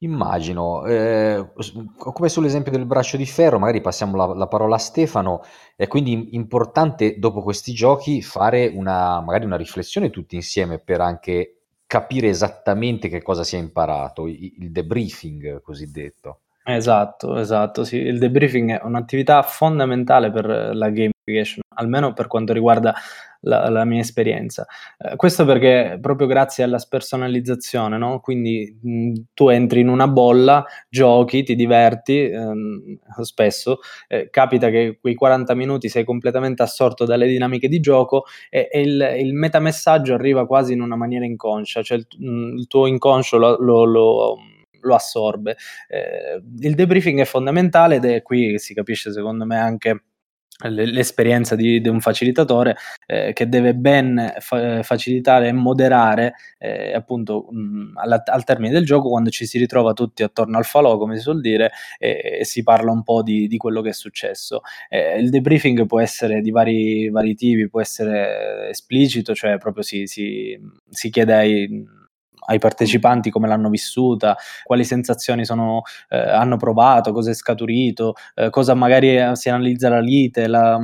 Immagino, eh, come sull'esempio del braccio di ferro, magari passiamo la, la, parola a Stefano, è quindi importante dopo questi giochi fare una, magari una riflessione tutti insieme per anche capire esattamente che cosa si è imparato, il debriefing cosiddetto. Esatto, esatto, sì. Il debriefing è un'attività fondamentale per la gamification, almeno per quanto riguarda la, la mia esperienza. Eh, questo perché proprio grazie alla spersonalizzazione, no? Quindi mh, tu entri in una bolla, giochi, ti diverti, ehm, spesso eh, capita che quei 40 minuti sei completamente assorto dalle dinamiche di gioco e, e il, il metamessaggio arriva quasi in una maniera inconscia, cioè il, il tuo inconscio lo, lo, lo lo assorbe. Eh, il debriefing è fondamentale ed è qui che si capisce secondo me anche l'esperienza di, di, un facilitatore eh, che deve ben fa- facilitare e moderare eh, appunto mh, al termine del gioco quando ci si ritrova tutti attorno al falò come si suol dire e, e si parla un po' di, di quello che è successo. Eh, il debriefing può essere di vari, vari tipi può essere esplicito cioè proprio si, si, si chiede ai ai partecipanti come l'hanno vissuta, quali sensazioni sono, eh, hanno provato, cosa è scaturito, eh, cosa magari si analizza la lite, la,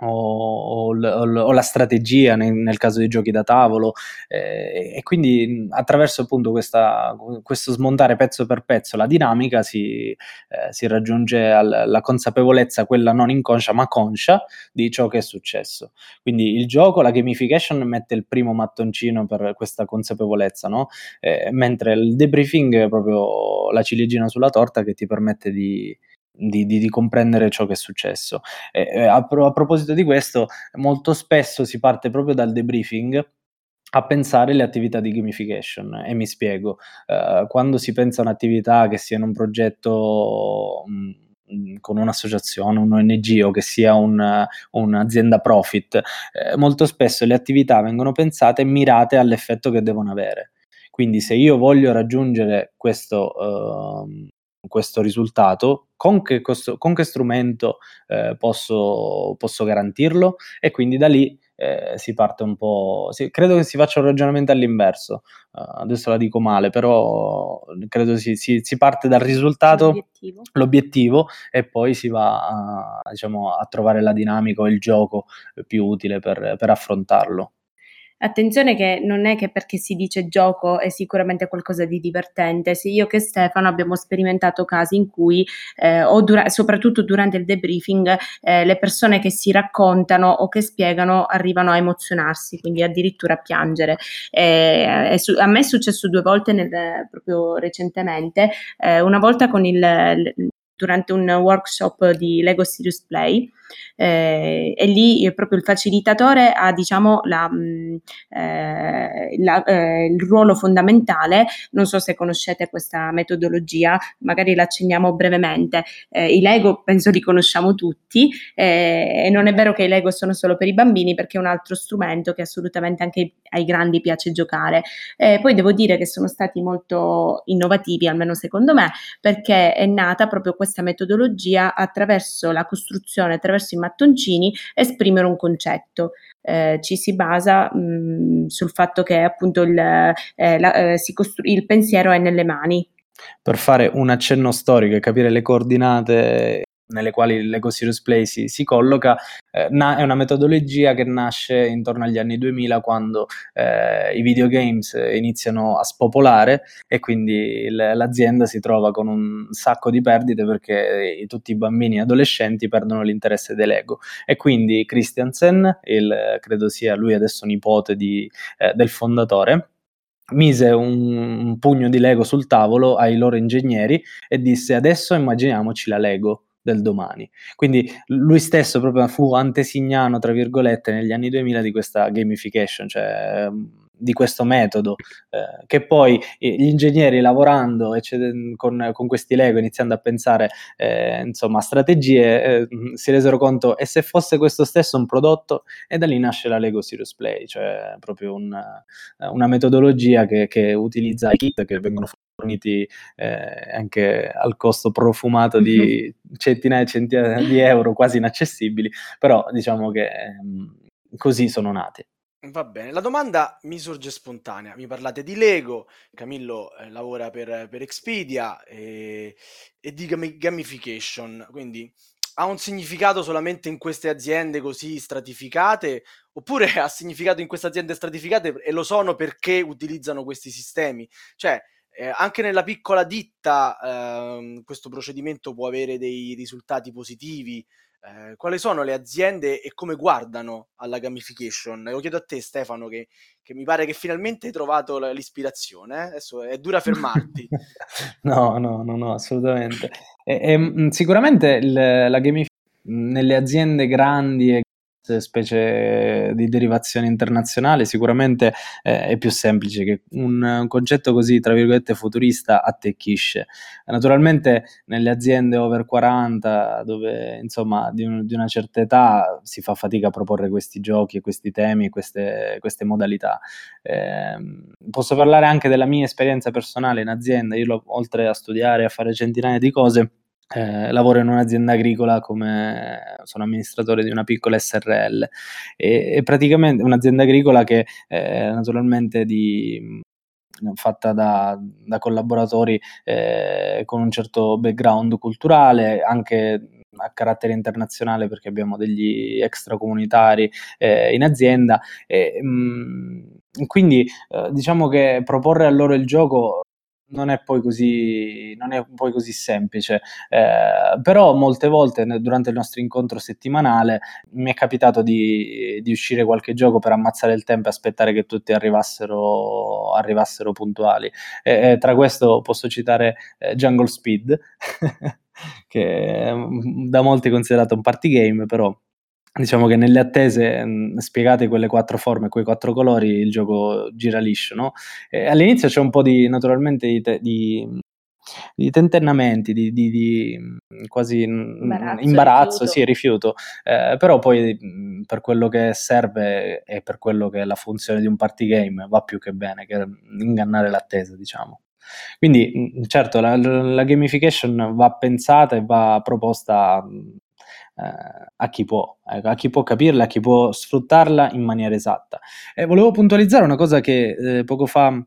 o, o, o, la strategia nel, nel, caso dei giochi da tavolo eh, e quindi attraverso appunto questa, questo smontare pezzo per pezzo la dinamica si, eh, si raggiunge al, la consapevolezza, quella non inconscia ma conscia di ciò che è successo. Quindi il gioco, la gamification mette il primo mattoncino per questa consapevolezza, no? eh, mentre il debriefing è proprio la ciliegina sulla torta che ti permette di di, di, di, comprendere ciò che è successo. Eh, a, a, proposito di questo, molto spesso si parte proprio dal debriefing a pensare alle attività di gamification e mi spiego. Uh, quando si pensa a un'attività che sia in un progetto mm, con un'associazione, un ONG o che sia un, un'azienda profit, eh, molto spesso le attività vengono pensate mirate all'effetto che devono avere. Quindi se io voglio raggiungere questo, uh, questo risultato, con che, costo, con che strumento eh, posso, posso, garantirlo e quindi da lì eh, si parte un po', sì, credo che si faccia un ragionamento all'inverso, uh, adesso la dico male, però credo si, si, si parte dal risultato, l'obiettivo. l'obiettivo. e poi si va a, diciamo, a trovare la dinamica o il gioco più utile per, per affrontarlo. Attenzione che non è che perché si dice gioco è sicuramente qualcosa di divertente. Sia io che Stefano abbiamo sperimentato casi in cui, eh, dura- soprattutto durante il debriefing, eh, le persone che si raccontano o che spiegano arrivano a emozionarsi, quindi addirittura a piangere. Eh, su- a me è successo due volte nel, proprio recentemente, eh, una volta il, durante un workshop di Lego Serious Play eh, e lì proprio il facilitatore ha diciamo la, mm, eh, la, eh, il ruolo fondamentale, non so se conoscete questa metodologia, magari la accenniamo brevemente, eh, i Lego penso li conosciamo tutti eh, e non è vero che i Lego sono solo per i bambini perché è un altro strumento che assolutamente anche ai grandi piace giocare. Eh, poi devo dire che sono stati molto innovativi, almeno secondo me, perché è nata proprio questa metodologia attraverso la costruzione, attraverso attraverso i mattoncini esprimere un concetto. Eh, ci si basa mh, sul fatto che appunto il, eh, la, eh, costru- il pensiero è nelle mani. Per fare un accenno storico e capire le coordinate nelle quali l'Ego Serious Play si, si colloca, eh, na- è una metodologia che nasce intorno agli anni 2000 quando eh, i videogames iniziano a spopolare e quindi l- l'azienda si trova con un sacco di perdite perché i, tutti i bambini e adolescenti perdono l'interesse dell'Ego e quindi Christiansen, il, credo sia lui adesso nipote di, eh, del fondatore, mise un, un pugno di Lego sul tavolo ai loro ingegneri e disse adesso immaginiamoci la Lego del domani. Quindi lui stesso proprio fu antesignano, tra virgolette, negli anni 2000 di questa gamification, cioè di questo metodo, eh, che poi gli ingegneri lavorando con, con, questi Lego, iniziando a pensare eh, insomma a strategie, eh, si resero conto e se fosse questo stesso un prodotto e da lì nasce la Lego Serious Play, cioè proprio un, una metodologia che, che, utilizza i kit che vengono forniti eh, anche al costo profumato di centinaia e centinaia *laughs* di euro quasi inaccessibili, però diciamo che ehm, così sono nate. Va bene, la domanda mi sorge spontanea. Mi parlate di Lego, Camillo eh, lavora per, per Expedia e, e di gami- gamification, quindi ha un significato solamente in queste aziende così stratificate oppure *laughs* ha significato in queste aziende stratificate e lo sono perché utilizzano questi sistemi? Cioè, eh, anche nella piccola ditta eh, questo procedimento può avere dei risultati positivi eh, quali sono le aziende e come guardano alla gamification? Lo chiedo a te Stefano che, che mi pare che finalmente hai trovato l'ispirazione, eh? adesso è dura fermarti. *laughs* no, no, no, no, assolutamente. E, e, mm, sicuramente il, la gamification nelle aziende grandi specie di derivazione internazionale, sicuramente eh, è più semplice che un, un, concetto così, tra virgolette, futurista attecchisce. Naturalmente nelle aziende over 40, dove insomma di, un, di, una certa età si fa fatica a proporre questi giochi, questi temi, queste, queste modalità. Eh, posso parlare anche della mia esperienza personale in azienda, io oltre a studiare e a fare centinaia di cose, eh, lavoro in un'azienda agricola come sono amministratore di una piccola SRL e, e praticamente un'azienda agricola che eh, naturalmente di, fatta da, da collaboratori eh, con un certo background culturale, anche a carattere internazionale perché abbiamo degli extracomunitari eh, in azienda. E mh, quindi eh, diciamo che proporre a loro il gioco non è poi così, è poi così semplice. Eh, però molte volte durante il nostro incontro settimanale mi è capitato di, di, uscire qualche gioco per ammazzare il tempo e aspettare che tutti arrivassero, arrivassero puntuali. E, tra questo posso citare eh, Jungle Speed, *laughs* che è da molti considerato un party game, però diciamo che nelle attese mh, spiegate quelle quattro forme, quei quattro colori, il gioco gira liscio, no? E all'inizio c'è un po' di, naturalmente, di, te, di, di tentennamenti, di, di, di quasi imbarazzo, imbarazzo rifiuto. sì, rifiuto, eh, però poi per quello che serve e per quello che è la funzione di un party game va più che bene che ingannare l'attesa, diciamo. Quindi, certo, la, la gamification va pensata e va proposta eh, a chi può, eh, a chi può capirla, a chi può sfruttarla in maniera esatta. E volevo puntualizzare una cosa che eh, poco fa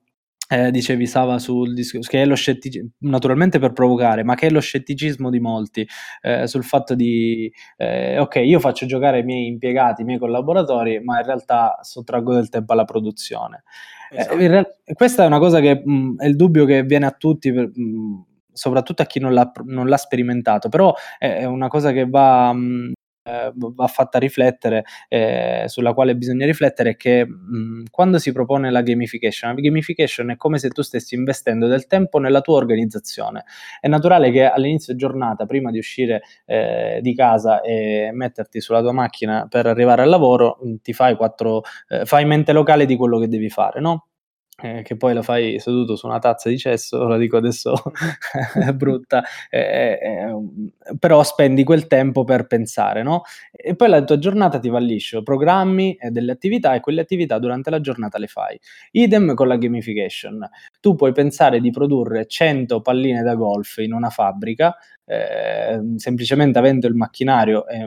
eh, dicevi Sava sul discorso che è lo scetticismo, naturalmente per provocare, ma che è lo scetticismo di molti eh, sul fatto di eh, ok, io faccio giocare i miei impiegati, i miei collaboratori, ma in realtà sottraggo del tempo alla produzione. Eh, esatto. Real- questa è una cosa che mh, mm, è il dubbio che viene a tutti. Per, mh, mm, soprattutto a chi non l'ha, non l'ha sperimentato, però è una cosa che va, mh, eh, va fatta riflettere, eh, sulla quale bisogna riflettere, è che mh, quando si propone la gamification, la gamification è come se tu stessi investendo del tempo nella tua organizzazione. È naturale che all'inizio giornata, prima di uscire eh, di casa e metterti sulla tua macchina per arrivare al lavoro, ti fai quattro, eh, fai mente locale di quello che devi fare, no? Eh, che poi la fai seduto su una tazza di cesso, *laughs* la dico adesso *laughs* è brutta, eh, eh, però spendi quel tempo per pensare, no? E poi la tua giornata ti va liscio, programmi eh, delle attività e quelle attività durante la giornata le fai. Idem con la gamification. Tu puoi pensare di produrre 100 palline da golf in una fabbrica, eh, semplicemente avendo il macchinario e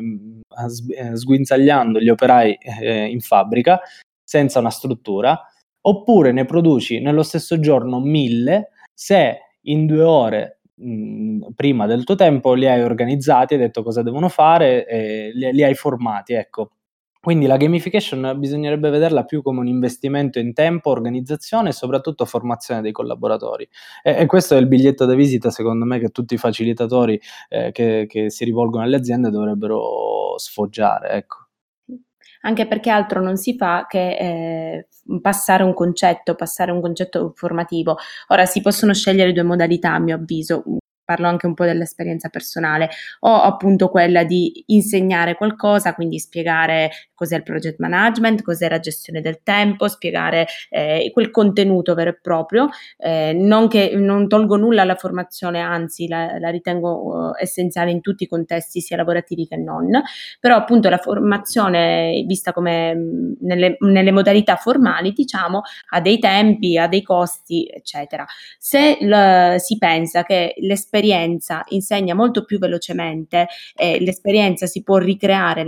eh, sguinzagliando gli operai eh, in fabbrica senza una struttura oppure ne produci nello stesso giorno mille se in due ore mh, prima del tuo tempo li hai organizzati, hai detto cosa devono fare, e li, li hai formati, ecco. Quindi la gamification bisognerebbe vederla più come un investimento in tempo, organizzazione e soprattutto formazione dei collaboratori. E, e questo è il biglietto da visita, secondo me, che tutti i facilitatori eh, che, che, si rivolgono alle aziende dovrebbero sfoggiare. Ecco anche perché altro non si fa che eh, passare un concetto, passare un concetto formativo. Ora si possono scegliere due modalità, a mio avviso, parlo anche un po' dell'esperienza personale, o appunto quella di insegnare qualcosa, quindi spiegare cos'è il project management, cos'è la gestione del tempo, spiegare eh, quel contenuto vero e proprio, eh, non che non tolgo nulla alla formazione, anzi la, la ritengo uh, essenziale in tutti i contesti, sia lavorativi che non, però appunto la formazione vista come mh, nelle, nelle modalità formali, diciamo, ha dei tempi, ha dei costi, eccetera. Se l- si pensa che l'esperienza l'esperienza insegna molto più velocemente e l'esperienza si può ricreare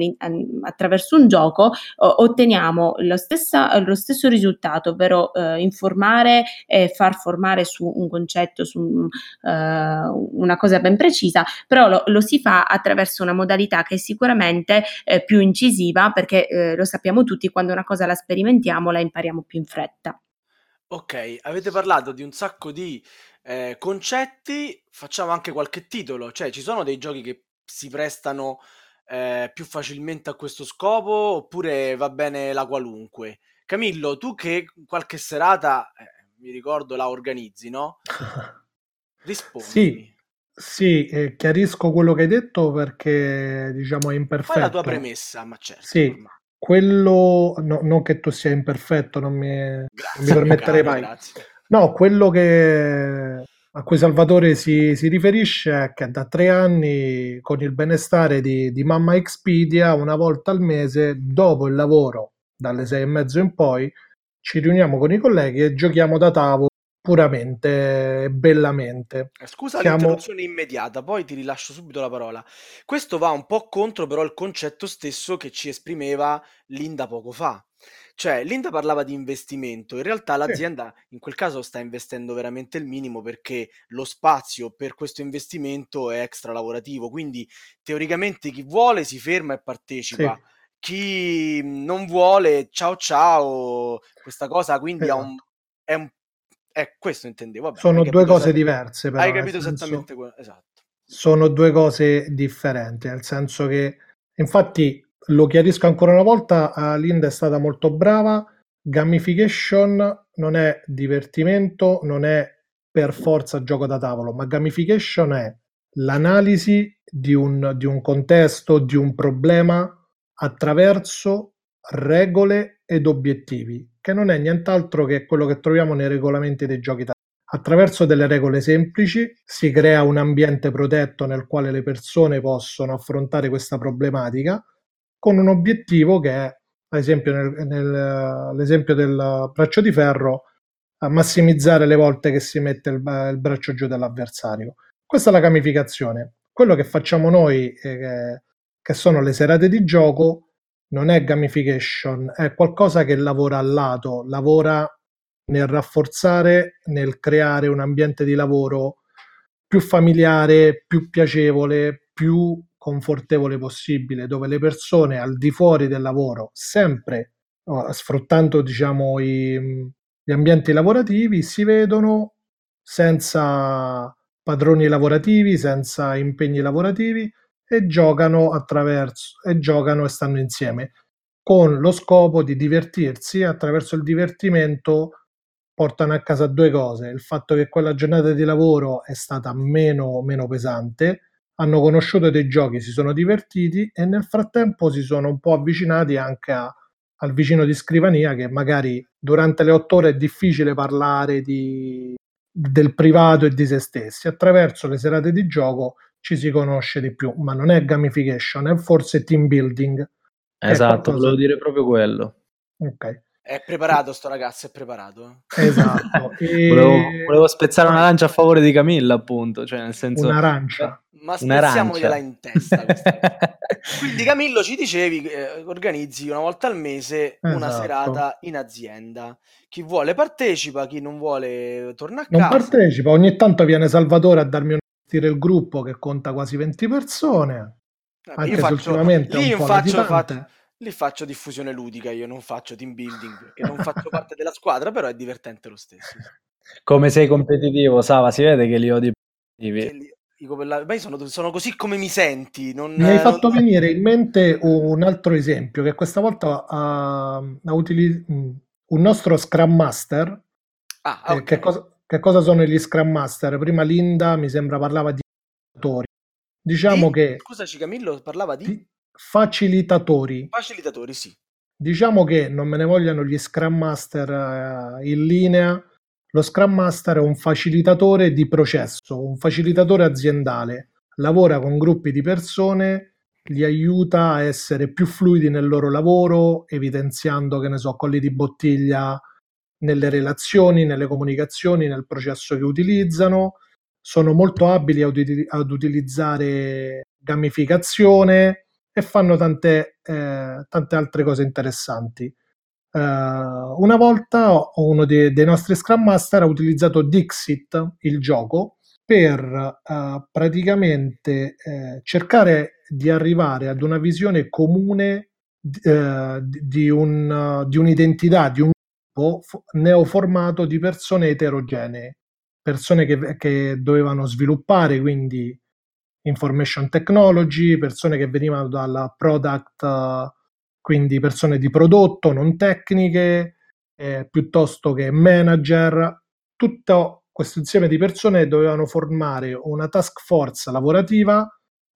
attraverso un gioco, otteniamo lo, stessa, lo stesso risultato, ovvero eh, informare e far formare su un concetto, su eh, una cosa ben precisa, però lo, lo, si fa attraverso una modalità che è sicuramente eh, più incisiva perché eh, lo sappiamo tutti, quando una cosa la sperimentiamo la impariamo più in fretta. Ok, avete parlato di un sacco di eh, concetti, facciamo anche qualche titolo, cioè ci sono dei giochi che si prestano eh, più facilmente a questo scopo oppure va bene la qualunque? Camillo, tu che qualche serata, eh, mi ricordo, la organizzi, no? *laughs* Rispondi. Sì, Sì, eh, chiarisco quello che hai detto perché diciamo è imperfetto. Fai la tua premessa, ma certo. Sì, ormai. quello, no, non che tu sia imperfetto, non mi, non mi Grazie, permetterei caro, mai. grazie. No, quello che, a cui Salvatore si, si riferisce è che da tre anni, con il benestare di, di Mamma Expedia, una volta al mese, dopo il lavoro, dalle sei e mezzo in poi, ci riuniamo con i colleghi e giochiamo da tavolo puramente e bellamente. Eh, Scusa Siamo- l'interruzione immediata, poi ti rilascio subito la parola. Questo va un po' contro però il concetto stesso che ci esprimeva Linda poco fa. Cioè, Linda parlava di investimento, in realtà l'azienda in quel caso sta investendo veramente il minimo perché lo spazio per questo investimento è extra lavorativo, quindi teoricamente chi vuole si ferma e partecipa. Sì. Chi non vuole, ciao ciao, questa cosa quindi ha un, è un... È questo intendevo. Vabbè, Sono due cose esat- diverse, però, Hai capito senso- esattamente quello. Esatto. sono due cose differenti, nel senso che, infatti, lo chiarisco ancora una volta, eh, Linda è stata molto brava, gamification non è divertimento, non è per forza gioco da tavolo, ma gamification è l'analisi di un, di un contesto, di un problema attraverso regole ed obiettivi, che non è nient'altro che quello che troviamo nei regolamenti dei giochi da Attraverso delle regole semplici si crea un ambiente protetto nel quale le persone possono affrontare questa problematica con un obiettivo che è, ad esempio, nel, nel- del braccio di ferro, massimizzare le volte che si mette il, il braccio giù dall'avversario. Questa è la gamificazione. Quello che facciamo noi, eh, che sono le serate di gioco, non è gamification, è qualcosa che lavora al lato, lavora nel rafforzare, nel creare un ambiente di lavoro più familiare, più piacevole, più confortevole possibile, dove le persone al di fuori del lavoro, sempre eh, sfruttando diciamo i- gli ambienti lavorativi, si vedono senza padroni lavorativi, senza impegni lavorativi e giocano attraverso e giocano e stanno insieme con lo scopo di divertirsi attraverso il divertimento portano a casa due cose, il fatto che quella giornata di lavoro è stata meno, meno pesante, hanno conosciuto dei giochi, si sono divertiti e nel frattempo si sono un po' avvicinati anche a- al vicino di scrivania che magari durante le otto ore è difficile parlare di- del privato e di se stessi. Attraverso le serate di gioco ci si conosce di più, ma non è gamification, è forse team building. Esatto, qualcosa- volevo dire proprio quello. Ok, È preparato sto ragazzo, è preparato. esatto. *laughs* E Volevo, volevo spezzare una lancia a favore di Camilla, appunto, cioè nel senso... un'arancia. Ma Un'arancia. spezziamogliela in testa. *laughs* Quindi Camillo ci dicevi che eh, organizzi una volta al mese una Esatto. serata in azienda. Chi vuole partecipa, chi non vuole torna a Non casa. partecipa, ogni tanto viene Salvatore a darmi un dire il gruppo che conta quasi 20 persone. Eh, Anche io faccio, lì un po' faccio, latitante. fa- lì faccio diffusione ludica, io non faccio team building perché non faccio parte della squadra, però è divertente lo stesso. *laughs* Come sei competitivo, Sava, si vede che li odi ma io sono, sono così come mi senti. Non, Mi hai non- fatto venire in mente un altro esempio che questa volta ha, ha utili- un nostro Scrum Master. Ah, Eh, ok. che, cosa, che cosa sono gli Scrum Master? Prima Linda mi sembra parlava di facilitatori. Diciamo Di- che Scusaci Camillo, parlava di di facilitatori. facilitatori, sì. Diciamo che non me ne vogliano gli Scrum Master eh, in linea. Lo Scrum Master è un facilitatore di processo, un facilitatore aziendale. Lavora con gruppi di persone, li aiuta a essere più fluidi nel loro lavoro, evidenziando, che ne so, colli di bottiglia nelle relazioni, nelle comunicazioni, nel processo che utilizzano. Sono molto abili ad, ad utilizzare gamificazione e fanno tante, eh, tante altre cose interessanti. Eh, una volta uno dei, dei nostri Scrum Master ha utilizzato Dixit, il gioco, per eh, praticamente eh, cercare di arrivare ad una visione comune eh, di un- di un'identità, di un gruppo fo- neoformato di persone eterogenee, persone che, che dovevano sviluppare quindi information technology, persone che venivano dalla product, quindi persone di prodotto, non tecniche, eh, piuttosto che manager, tutto questo insieme di persone dovevano formare una task force lavorativa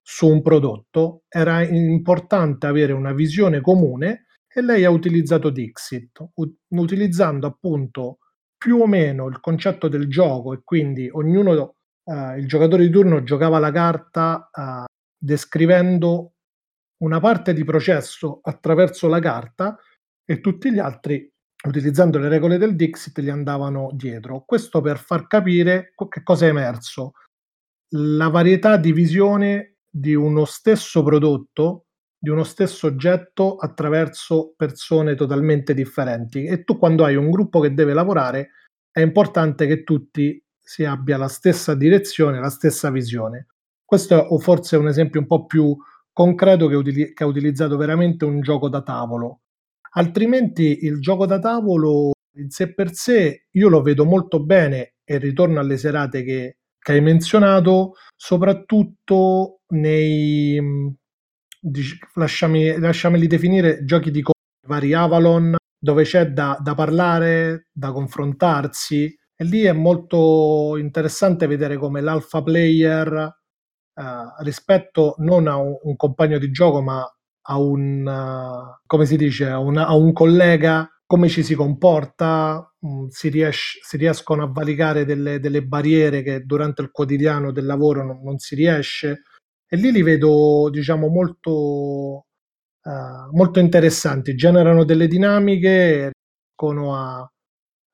su un prodotto, era importante avere una visione comune e lei ha utilizzato Dixit, utilizzando appunto più o meno il concetto del gioco e quindi ognuno, eh, il giocatore di turno giocava la carta eh, descrivendo una parte di processo attraverso la carta e tutti gli altri utilizzando le regole del Dixit gli andavano dietro. Questo per far capire che cosa è emerso. La varietà di visione di uno stesso prodotto, di uno stesso oggetto attraverso persone totalmente differenti. E tu quando hai un gruppo che deve lavorare è importante che tutti si abbia la stessa direzione, la stessa visione. Questo è forse un esempio un po' più concreto che, utili- che ha utilizzato veramente un gioco da tavolo Altrimenti il gioco da tavolo in sé per sé io lo vedo molto bene e ritorno alle serate che, che hai menzionato, soprattutto nei, lasciami, lasciameli definire, giochi di vari Avalon, dove c'è da, da parlare, da confrontarsi, e lì è molto interessante vedere come l'alpha player Uh, rispetto non a un, un, compagno di gioco, ma a un, uh, come si dice, a, una, a, un collega, come ci si comporta, mm, si, riesce, si, riescono a valicare delle, delle, barriere che durante il quotidiano del lavoro non, non si riesce. E lì li vedo, diciamo, molto, uh, molto interessanti, generano delle dinamiche, riescono a,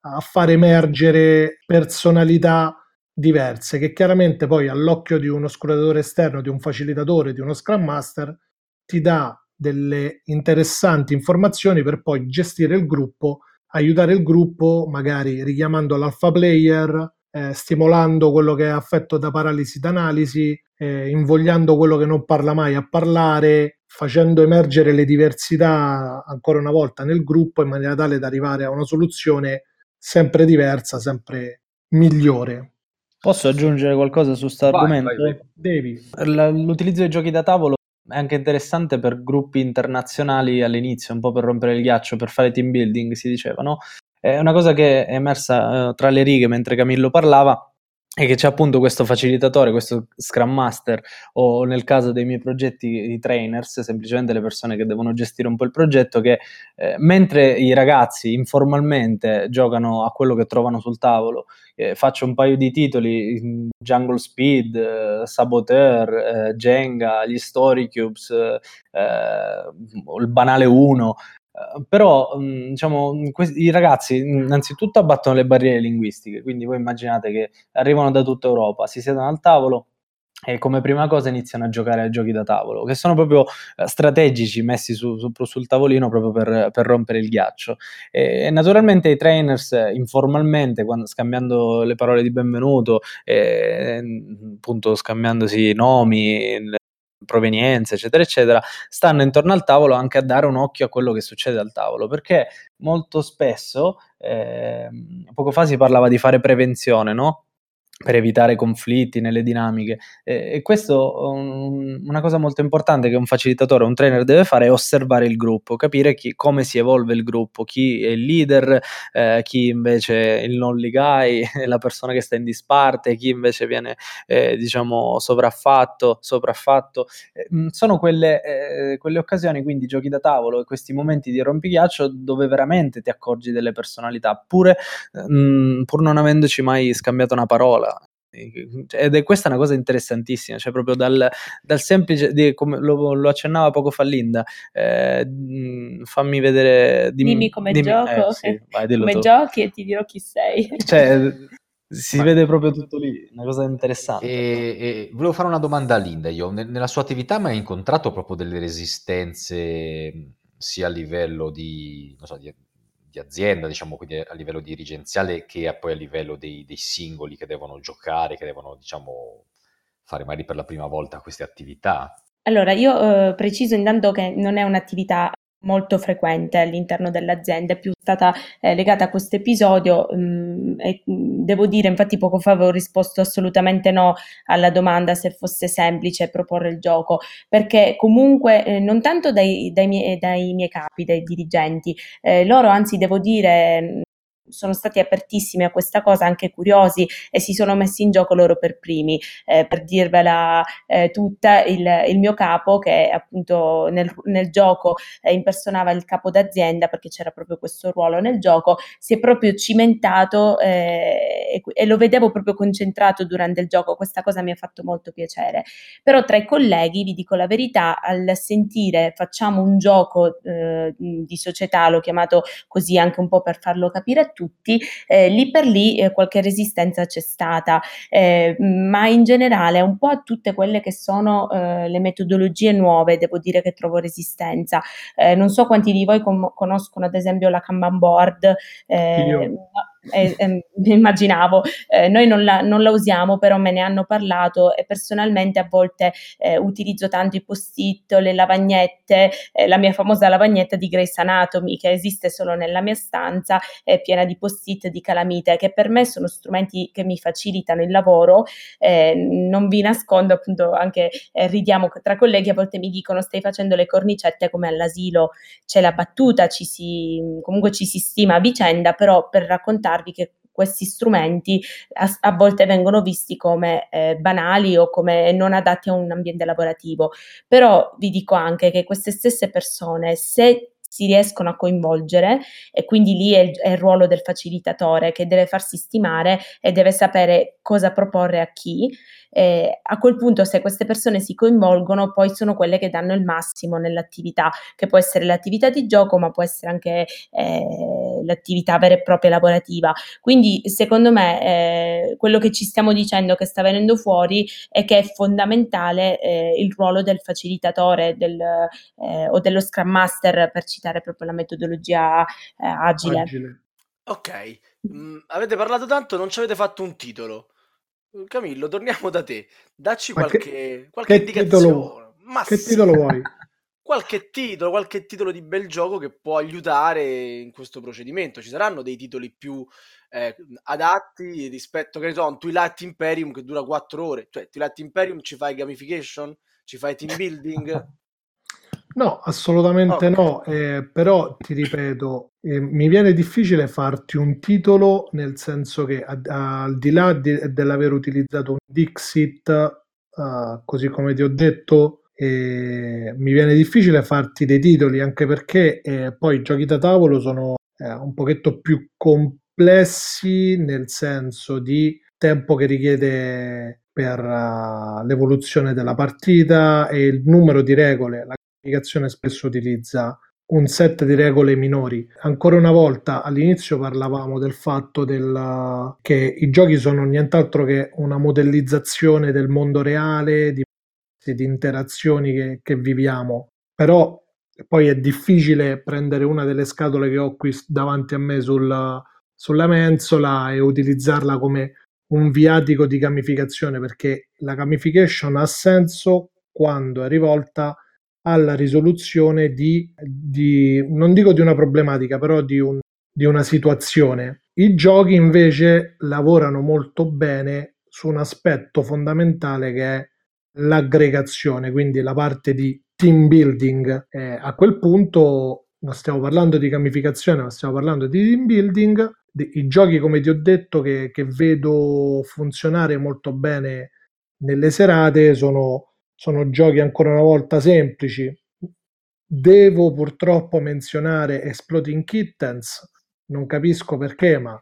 a fare emergere personalità diverse che chiaramente poi all'occhio di uno scrutatore esterno, di un facilitatore, di uno Scrum Master ti dà delle interessanti informazioni per poi gestire il gruppo, aiutare il gruppo, magari richiamando l'alpha player, eh, stimolando quello che è affetto da paralisi d'analisi, eh, invogliando quello che non parla mai a parlare, facendo emergere le diversità ancora una volta nel gruppo in maniera tale da arrivare a una soluzione sempre diversa, sempre migliore. Posso aggiungere qualcosa su questo argomento? Devi. L'utilizzo dei giochi da tavolo è anche interessante per gruppi internazionali all'inizio, un po' per rompere il ghiaccio, per fare team building, si diceva, no? È una cosa che è emersa eh, tra le righe mentre Camillo parlava è che c'è appunto questo facilitatore, questo Scrum Master o nel caso dei miei progetti i trainers, semplicemente le persone che devono gestire un po' il progetto, che eh, mentre i ragazzi informalmente giocano a quello che trovano sul tavolo, eh, faccio un paio di titoli, Jungle Speed, eh, Saboteur, eh, Jenga, gli Story Cubes, eh, il Banale 1, Uh, però mh, diciamo que- i ragazzi innanzitutto abbattono le barriere linguistiche quindi voi immaginate che arrivano da tutta Europa si siedono al tavolo e come prima cosa iniziano a giocare a giochi da tavolo, che sono proprio eh, strategici messi su, su, sul tavolino proprio per, per, rompere il ghiaccio. E, naturalmente i trainers informalmente, quando, scambiando le parole di benvenuto, eh, appunto scambiandosi nomi, provenienze, eccetera, eccetera, stanno intorno al tavolo anche a dare un occhio a quello che succede al tavolo, perché molto spesso, eh, poco fa si parlava di fare prevenzione, no? Per evitare conflitti nelle dinamiche. E, e questo um, una cosa molto importante che un facilitatore, un trainer deve fare è osservare il gruppo, capire chi, come si evolve il gruppo, chi è il leader, eh, chi invece è il non guy, *laughs* la persona che sta in disparte, chi invece viene eh, diciamo sopraffatto, sopraffatto. Eh, sono quelle, eh, quelle occasioni, quindi giochi da tavolo e questi momenti di rompighiaccio dove veramente ti accorgi delle personalità, pure mh, pur non avendoci mai scambiato una parola ed è questa una cosa interessantissima, cioè proprio dal, dal semplice, di, come lo, lo, accennava poco fa Linda, eh, fammi vedere... Dimmi, dimmi come dimmi, gioco, eh, sì, vai, come tu. giochi e ti dirò chi sei. Cioè, si Ma... vede proprio tutto lì, una cosa interessante. E, e volevo fare una domanda a Linda, io nella sua attività mi hai incontrato proprio delle resistenze sia a livello di, so, di di azienda, diciamo quindi a livello dirigenziale, che poi a livello dei, dei singoli che devono giocare, che devono diciamo fare magari per la prima volta queste attività? Allora, io eh, preciso intanto che non è un'attività molto frequente all'interno dell'azienda, è più stata eh, legata a questo episodio mm, e mm, devo dire, infatti poco fa avevo risposto assolutamente no alla domanda se fosse semplice proporre il gioco, perché comunque eh, non tanto dai, dai, miei, dai, miei, capi, dai dirigenti, eh, loro anzi devo dire sono stati apertissimi a questa cosa, anche curiosi e si sono messi in gioco loro per primi. Eh, per dirvela eh, tutta, il, il, mio capo che appunto nel, nel gioco eh, impersonava il capo d'azienda perché c'era proprio questo ruolo nel gioco, si è proprio cimentato eh, e, e, lo vedevo proprio concentrato durante il gioco, questa cosa mi ha fatto molto piacere. Però tra i colleghi, vi dico la verità, al sentire facciamo un gioco eh, di società, l'ho chiamato così anche un po' per farlo capire tutti, eh, lì per lì eh, qualche resistenza c'è stata, eh, ma in generale un po' a tutte quelle che sono eh, le metodologie nuove, devo dire che trovo resistenza. Eh, non so quanti di voi com- conoscono ad esempio la Kanban board. Io eh, eh, immaginavo, eh, noi non la, non la, usiamo, però me ne hanno parlato e personalmente a volte eh, utilizzo tanto i post-it, le lavagnette, eh, la mia famosa lavagnetta di Grace Anatomy che esiste solo nella mia stanza, è piena di post-it, di calamite, che per me sono strumenti che mi facilitano il lavoro, eh, non vi nascondo appunto anche ridiamo tra colleghi, a volte mi dicono stai facendo le cornicette come all'asilo, c'è la battuta, ci si, comunque ci si stima a vicenda, però per raccontare ricordarvi che questi strumenti a, a volte vengono visti come eh, banali o come non adatti a un ambiente lavorativo, però vi dico anche che queste stesse persone, se si riescono a coinvolgere e quindi lì è il, è il, ruolo del facilitatore che deve farsi stimare e deve sapere cosa proporre a chi eh, a quel punto se queste persone si coinvolgono poi sono quelle che danno il massimo nell'attività, che può essere l'attività di gioco ma può essere anche eh, l'attività vera e propria lavorativa. Quindi secondo me eh, quello che ci stiamo dicendo che sta venendo fuori è che è fondamentale eh, il ruolo del facilitatore del, eh, o dello Scrum Master per citare proprio la metodologia eh, agile. agile. Ok, mm, avete parlato tanto, non ci avete fatto un titolo. Camillo, torniamo da te. Dacci qualche, che, qualche che indicazione. Titolo, Ma che sì. titolo vuoi? *laughs* Qualche titolo, qualche titolo di bel gioco che può aiutare in questo procedimento. Ci saranno dei titoli più eh, adatti rispetto, che ne so, a un Twilight Imperium che dura 4 ore. Cioè, Twilight Imperium ci fai gamification? Ci fai team *laughs* building? No, assolutamente okay. no, eh, però ti ripeto, eh, mi viene difficile farti un titolo nel senso che a, a, al di là di, dell'aver utilizzato un Dixit, uh, così come ti ho detto, eh, mi viene difficile farti dei titoli anche perché eh, poi i giochi da tavolo sono eh, un pochetto più complessi nel senso di tempo che richiede per uh, l'evoluzione della partita e il numero di regole, la comunicazione spesso utilizza un set di regole minori. Ancora una volta, all'inizio parlavamo del fatto del, che i giochi sono nient'altro che una modellizzazione del mondo reale, di, di interazioni che, che viviamo, però poi è difficile prendere una delle scatole che ho qui davanti a me sul, sulla mensola e utilizzarla come un viatico di gamificazione perché la gamification ha senso quando è rivolta alla risoluzione di, di non dico di una problematica, però di, un, di una situazione. I giochi invece lavorano molto bene su un aspetto fondamentale che è l'aggregazione, quindi la parte di team building. Eh, a quel punto non stiamo parlando di gamificazione, ma stiamo parlando di team building. I giochi, come ti ho detto, che, che vedo funzionare molto bene nelle serate sono sono giochi ancora una volta semplici. Devo purtroppo menzionare Exploding Kittens, non capisco perché, ma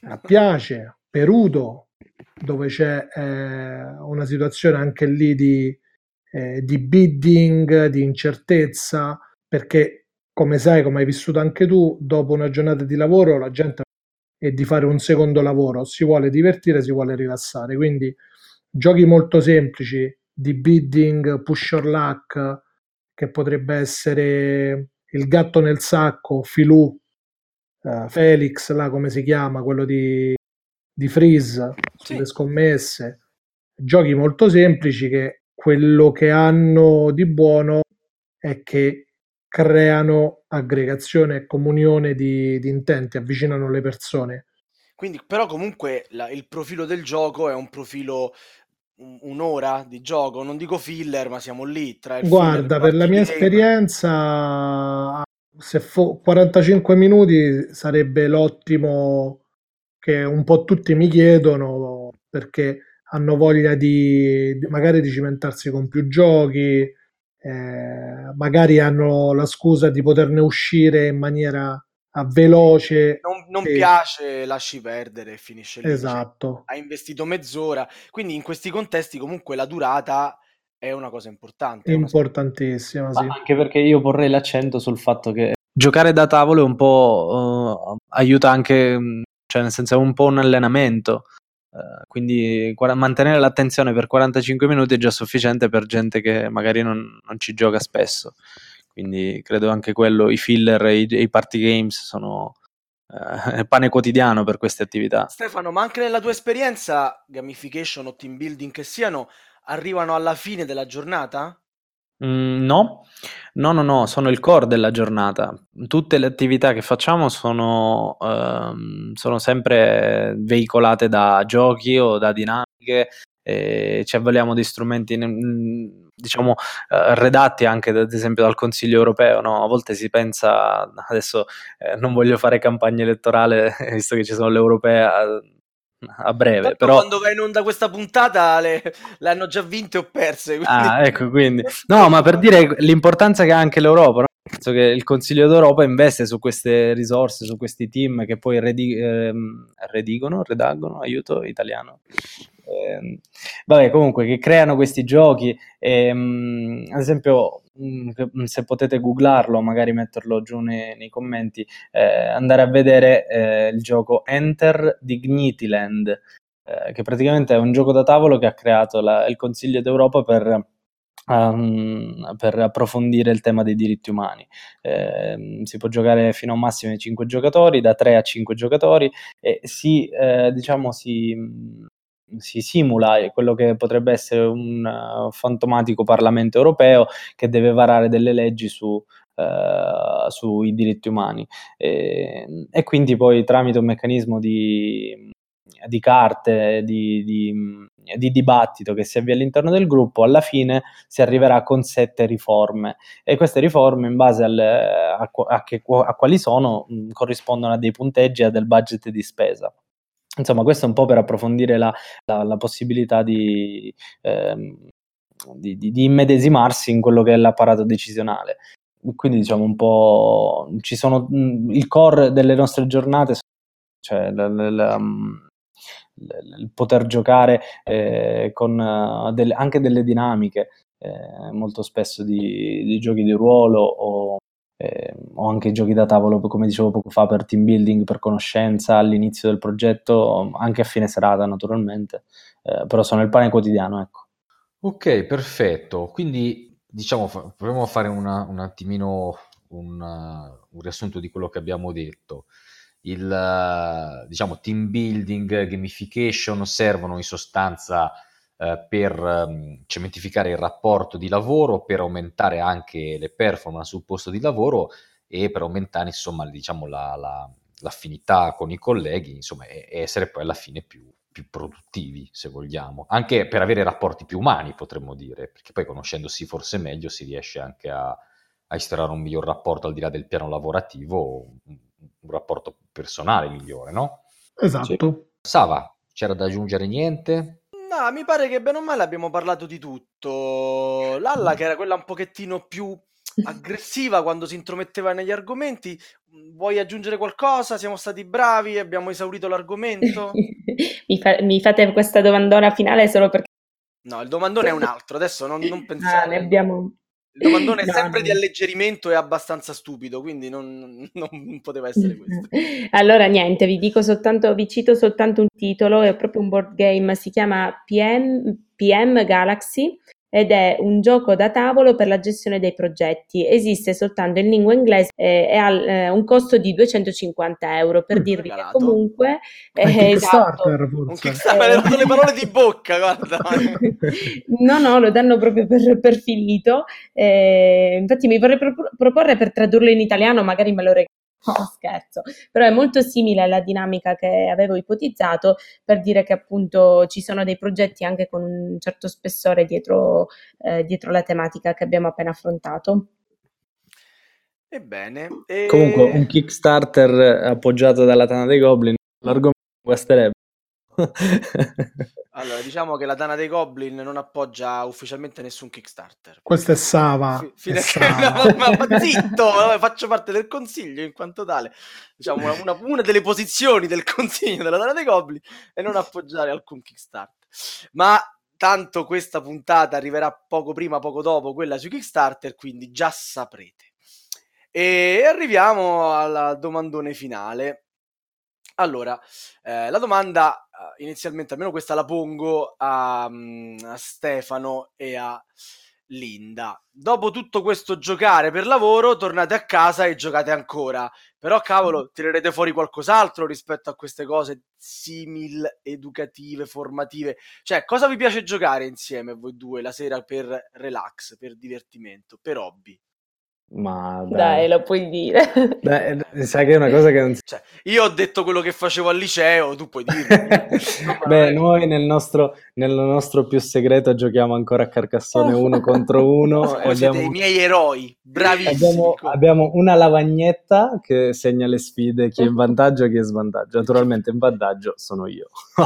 mi *laughs* piace. Perudo, dove c'è eh, una situazione anche lì di, eh, di bidding, di incertezza, perché come sai, come hai vissuto anche tu, dopo una giornata di lavoro la gente è di fare un secondo lavoro, si vuole divertire, si vuole rilassare. Quindi giochi molto semplici, di bidding push your luck che potrebbe essere il gatto nel sacco, Filù, uh, Felix, là come si chiama, quello di, di Freeze, sì. sulle scommesse. Giochi molto semplici che quello che hanno di buono è che creano aggregazione e comunione di, di intenti, avvicinano le persone. Quindi, però, comunque la, il profilo del gioco è un profilo un'ora di gioco, non dico filler, ma siamo lì tra Guarda, per la mia esperienza se fo- 45 minuti sarebbe l'ottimo che un po' tutti mi chiedono perché hanno voglia di, di- magari di cimentarsi con più giochi, eh, magari hanno la scusa di poterne uscire in maniera ah, veloce. Non, non Sì. piace, lasci perdere e finisce lì. Cioè, Esatto. hai investito mezz'ora, quindi in questi contesti comunque la durata è una cosa importante. è una- Importantissima, sì. Ma anche perché io porrei l'accento sul fatto che giocare da tavolo è un po' eh, aiuta anche, mh, cioè nel senso è un po' un allenamento. eh, quindi quara- mantenere l'attenzione per 45 minuti è già sufficiente per gente che magari non, non ci gioca spesso. Quindi credo anche quello, i filler e i, i party games sono eh, *laughs* pane quotidiano per queste attività. Stefano, ma anche nella tua esperienza, gamification o team building che siano, arrivano alla fine della giornata? Mm, no, no, no, no, sono il core della giornata. Tutte le attività che facciamo sono, ehm, sono sempre veicolate da giochi o da dinamiche. E ci avvaliamo di strumenti, diciamo, eh, redatti anche ad esempio dal Consiglio europeo. No? A volte si pensa, adesso eh, non voglio fare campagna elettorale, *laughs* visto che ci sono le europee a, breve, Tanto però quando va in onda questa puntata le, hanno già vinte o perse. quindi- Ah, ecco, quindi. *laughs* No, ma per dire l'importanza che ha anche l'Europa, no? Penso che il Consiglio d'Europa investe su queste risorse, su questi team che poi redi- ehm, redigono, redaggono, aiuto italiano. Ehm, vabbè, comunque, che creano questi giochi. ehm, ad esempio, mm, che- se potete googlarlo, magari metterlo giù nei, nei commenti, eh, andare a vedere eh, il gioco Enter Dignityland, eh, che praticamente è un gioco da tavolo che ha creato la- il Consiglio d'Europa per, ehm, per approfondire il tema dei diritti umani. Ehm, si può giocare fino a un massimo di 5 giocatori, da 3 a 5 giocatori, e si, eh, diciamo, si, si simula quello che potrebbe essere un eh, fantomatico Parlamento europeo che deve varare delle leggi su, eh, sui diritti umani. E, e quindi poi tramite un meccanismo di, di carte, di, di, di dibattito che si avvia all'interno del gruppo, alla fine si arriverà con sette riforme e queste riforme in base al, a, a che- a quali sono mh, corrispondono a dei punteggi e a del budget di spesa. Insomma, questo è un po' per approfondire la, la- la possibilità di, ehm, di, di- di immedesimarsi in quello che è l'apparato decisionale. Quindi diciamo un po' ci sono mh, il core delle nostre giornate, cioè la- la- la- mh, l- il poter giocare eh, con eh, delle- anche delle dinamiche, eh, molto spesso di, di giochi di ruolo o, eh, o anche giochi da tavolo, come dicevo poco fa, per team building, per conoscenza all'inizio del progetto, anche a fine serata naturalmente, eh, però sono il pane quotidiano, ecco. Ok, perfetto. Quindi diciamo, proviamo a fare una- un attimino un, uh, un riassunto di quello che abbiamo detto. Il uh, diciamo, team building, gamification servono in sostanza eh, per um, cementificare il rapporto di lavoro, per aumentare anche le performance sul posto di lavoro e per aumentare insomma diciamo, la- la- l'affinità con i colleghi, insomma, e, e essere poi alla fine più, più produttivi, se vogliamo, anche per avere rapporti più umani, potremmo dire, perché poi conoscendosi forse meglio si riesce anche a, a instaurare un miglior rapporto al di là del piano lavorativo, un, un rapporto personale migliore, no? Esatto. Sava, c'era da aggiungere niente? No, mi pare che bene o male abbiamo parlato di tutto. Lalla, che era quella un pochettino più aggressiva quando si intrometteva negli argomenti, vuoi aggiungere qualcosa? Siamo stati bravi, abbiamo esaurito l'argomento? *laughs* mi, fa- mi fate questa domandona finale solo perché No, il domandone è un *laughs* altro, adesso non, non ah, pensare. ne abbiamo... Il domandone è *laughs* No, sempre no. di alleggerimento e abbastanza stupido, quindi non, non poteva essere questo. Allora, niente, vi dico soltanto, vi cito soltanto un titolo, è proprio un board game, si chiama PM, PM Galaxy ed è un gioco da tavolo per la gestione dei progetti. Esiste soltanto in lingua inglese eh, e ha eh, un costo di 250 euro per Mm. dirvi che Regalato. comunque È eh, esatto. Kickstarter, Un forse. Kickstarter, me ne dato le parole di bocca, guarda. *laughs* No, no, lo danno proprio per, per finito. Eh, infatti mi vorrei pro- proporre per tradurlo in italiano, magari me lo regalano. No, scherzo, però è molto simile alla dinamica che avevo ipotizzato per dire che appunto ci sono dei progetti anche con un certo spessore dietro, eh, dietro la tematica che abbiamo appena affrontato. Ebbene, e... Comunque, un Kickstarter appoggiato dalla Tana dei Goblin, l'argomento guasterebbe. Allora, diciamo che la Dana dei Goblin non appoggia ufficialmente nessun Kickstarter. Questa è Sava. Fi- fino è *laughs* che- Sava. ma, ma- ma zitto, faccio parte del consiglio in quanto tale. Diciamo una, una- una delle posizioni del *laughs* consiglio della Dana dei Goblin è non appoggiare alcun Kickstarter. Ma tanto questa puntata arriverà poco prima, poco dopo quella su Kickstarter, quindi già saprete. E arriviamo al domandone finale. Allora, eh, la domanda inizialmente, almeno questa la pongo a, mm, a Stefano e a Linda. Dopo tutto questo giocare per lavoro, tornate a casa e giocate ancora. Però, cavolo, tirerete fuori qualcos'altro rispetto a queste cose simil educative, formative. Cioè, cosa vi piace giocare insieme voi due la sera per relax, per divertimento, per hobby? Ma Dai, dai, lo puoi dire. *laughs* Dai, sai che è una cosa che non si... Cioè, io ho detto quello che facevo al liceo, tu puoi dirlo. *laughs* Beh, noi nel nostro, nel nostro più segreto giochiamo ancora a Carcassone uno contro uno *laughs* e siete abbiamo, i miei eroi, bravissimi. abbiamo, abbiamo una lavagnetta che segna le sfide, chi è in vantaggio e chi è in svantaggio. Naturalmente in vantaggio sono io. *laughs*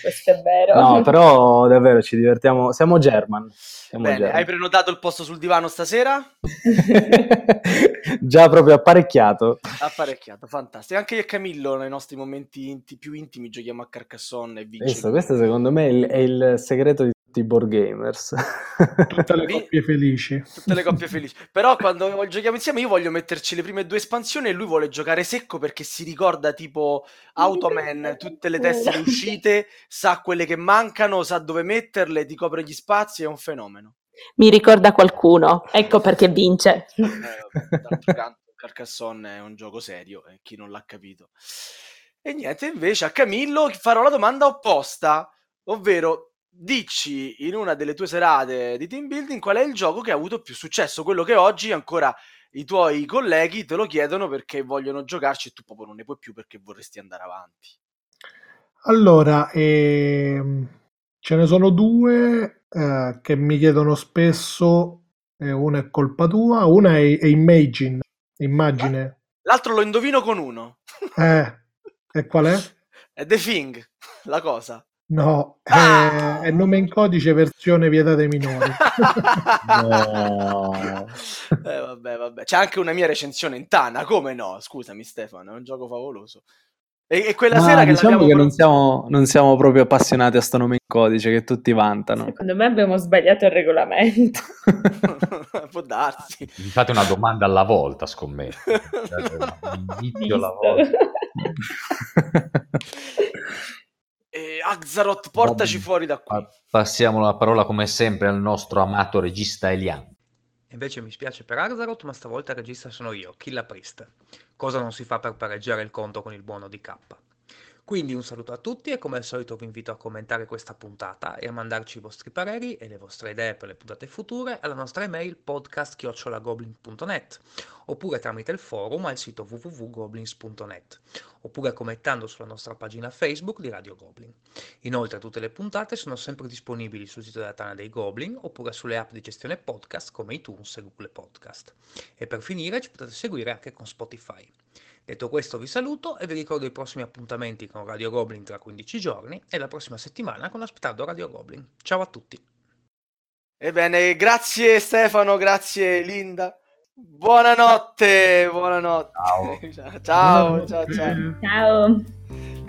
Questo è vero. No, però davvero ci divertiamo, siamo German. Siamo Bene, German. hai prenotato il posto sul divano stasera? *laughs* Già proprio apparecchiato. Apparecchiato, fantastico. Anche io e Camillo nei nostri momenti inti- più intimi giochiamo a Carcassonne e vinciamo. questo secondo me è il, è il segreto di tutti i board gamers. *laughs* Tutte le coppie felici. Tutte le coppie felici. Però quando giochiamo insieme io voglio metterci le prime due espansioni e lui vuole giocare secco perché si ricorda tipo Automan, tutte le tessere uscite, sa quelle che mancano, sa dove metterle, ti copre gli spazi, è un fenomeno. Mi ricorda qualcuno, ecco perché vince. Eh, canto, Carcassonne è un gioco serio, e chi non l'ha capito. E niente, invece a Camillo farò la domanda opposta, ovvero dici in una delle tue serate di team building qual è il gioco che ha avuto più successo, quello che oggi ancora i tuoi colleghi te lo chiedono perché vogliono giocarci e tu proprio non ne puoi più perché vorresti andare avanti. Allora, ehm, ce ne sono due eh, che mi chiedono spesso, e una è colpa tua, una è, è Imagine, immagine. L'altro lo indovino con uno. Eh, e qual è? *laughs* È The Thing, *laughs* la cosa. No, è, Ah! è nome in codice versione vietata ai minori. *laughs* No. Eh, vabbè, vabbè. C'è anche una mia recensione in Tana, come no? Scusami Stefano, è un gioco favoloso. E, e quella Ma sera che diciamo che non pro- siamo, non siamo proprio appassionati a sto nome in codice che tutti vantano. Secondo me abbiamo sbagliato il regolamento. *laughs* Può darsi. Vi fate una domanda alla volta, scommetto. *laughs* Un indizio alla volta. E Axaroth, portaci Vabbè. fuori da qui. Pa- Passiamo la parola come sempre al nostro amato regista Elian. Invece mi spiace per Arzarot, ma stavolta il regista sono io, Killa Priest. Cosa non si fa per pareggiare il conto con il buono di K? Quindi un saluto a tutti e come al solito vi invito a commentare questa puntata e a mandarci i vostri pareri e le vostre idee per le puntate future alla nostra email podcast.goblin.net oppure tramite il forum al sito www.goblins.net oppure commentando sulla nostra pagina Facebook di Radio Goblin. Inoltre tutte le puntate sono sempre disponibili sul sito della Tana dei Goblin oppure sulle app di gestione podcast come iTunes e Google Podcast. E per finire ci potete seguire anche con Spotify. Detto questo vi saluto e vi ricordo i prossimi appuntamenti con Radio Goblin tra 15 giorni e la prossima settimana con Aspettando Radio Goblin. Ciao a tutti! Ebbene, grazie Stefano, grazie Linda. Buonanotte, buonanotte. Ciao. *laughs* ciao, ciao, ciao. Ciao.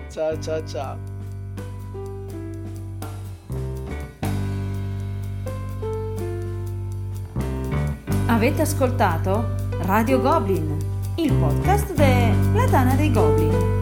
Ciao, ciao, ciao. Avete ascoltato Radio Goblin, il podcast della Tana dei Goblin.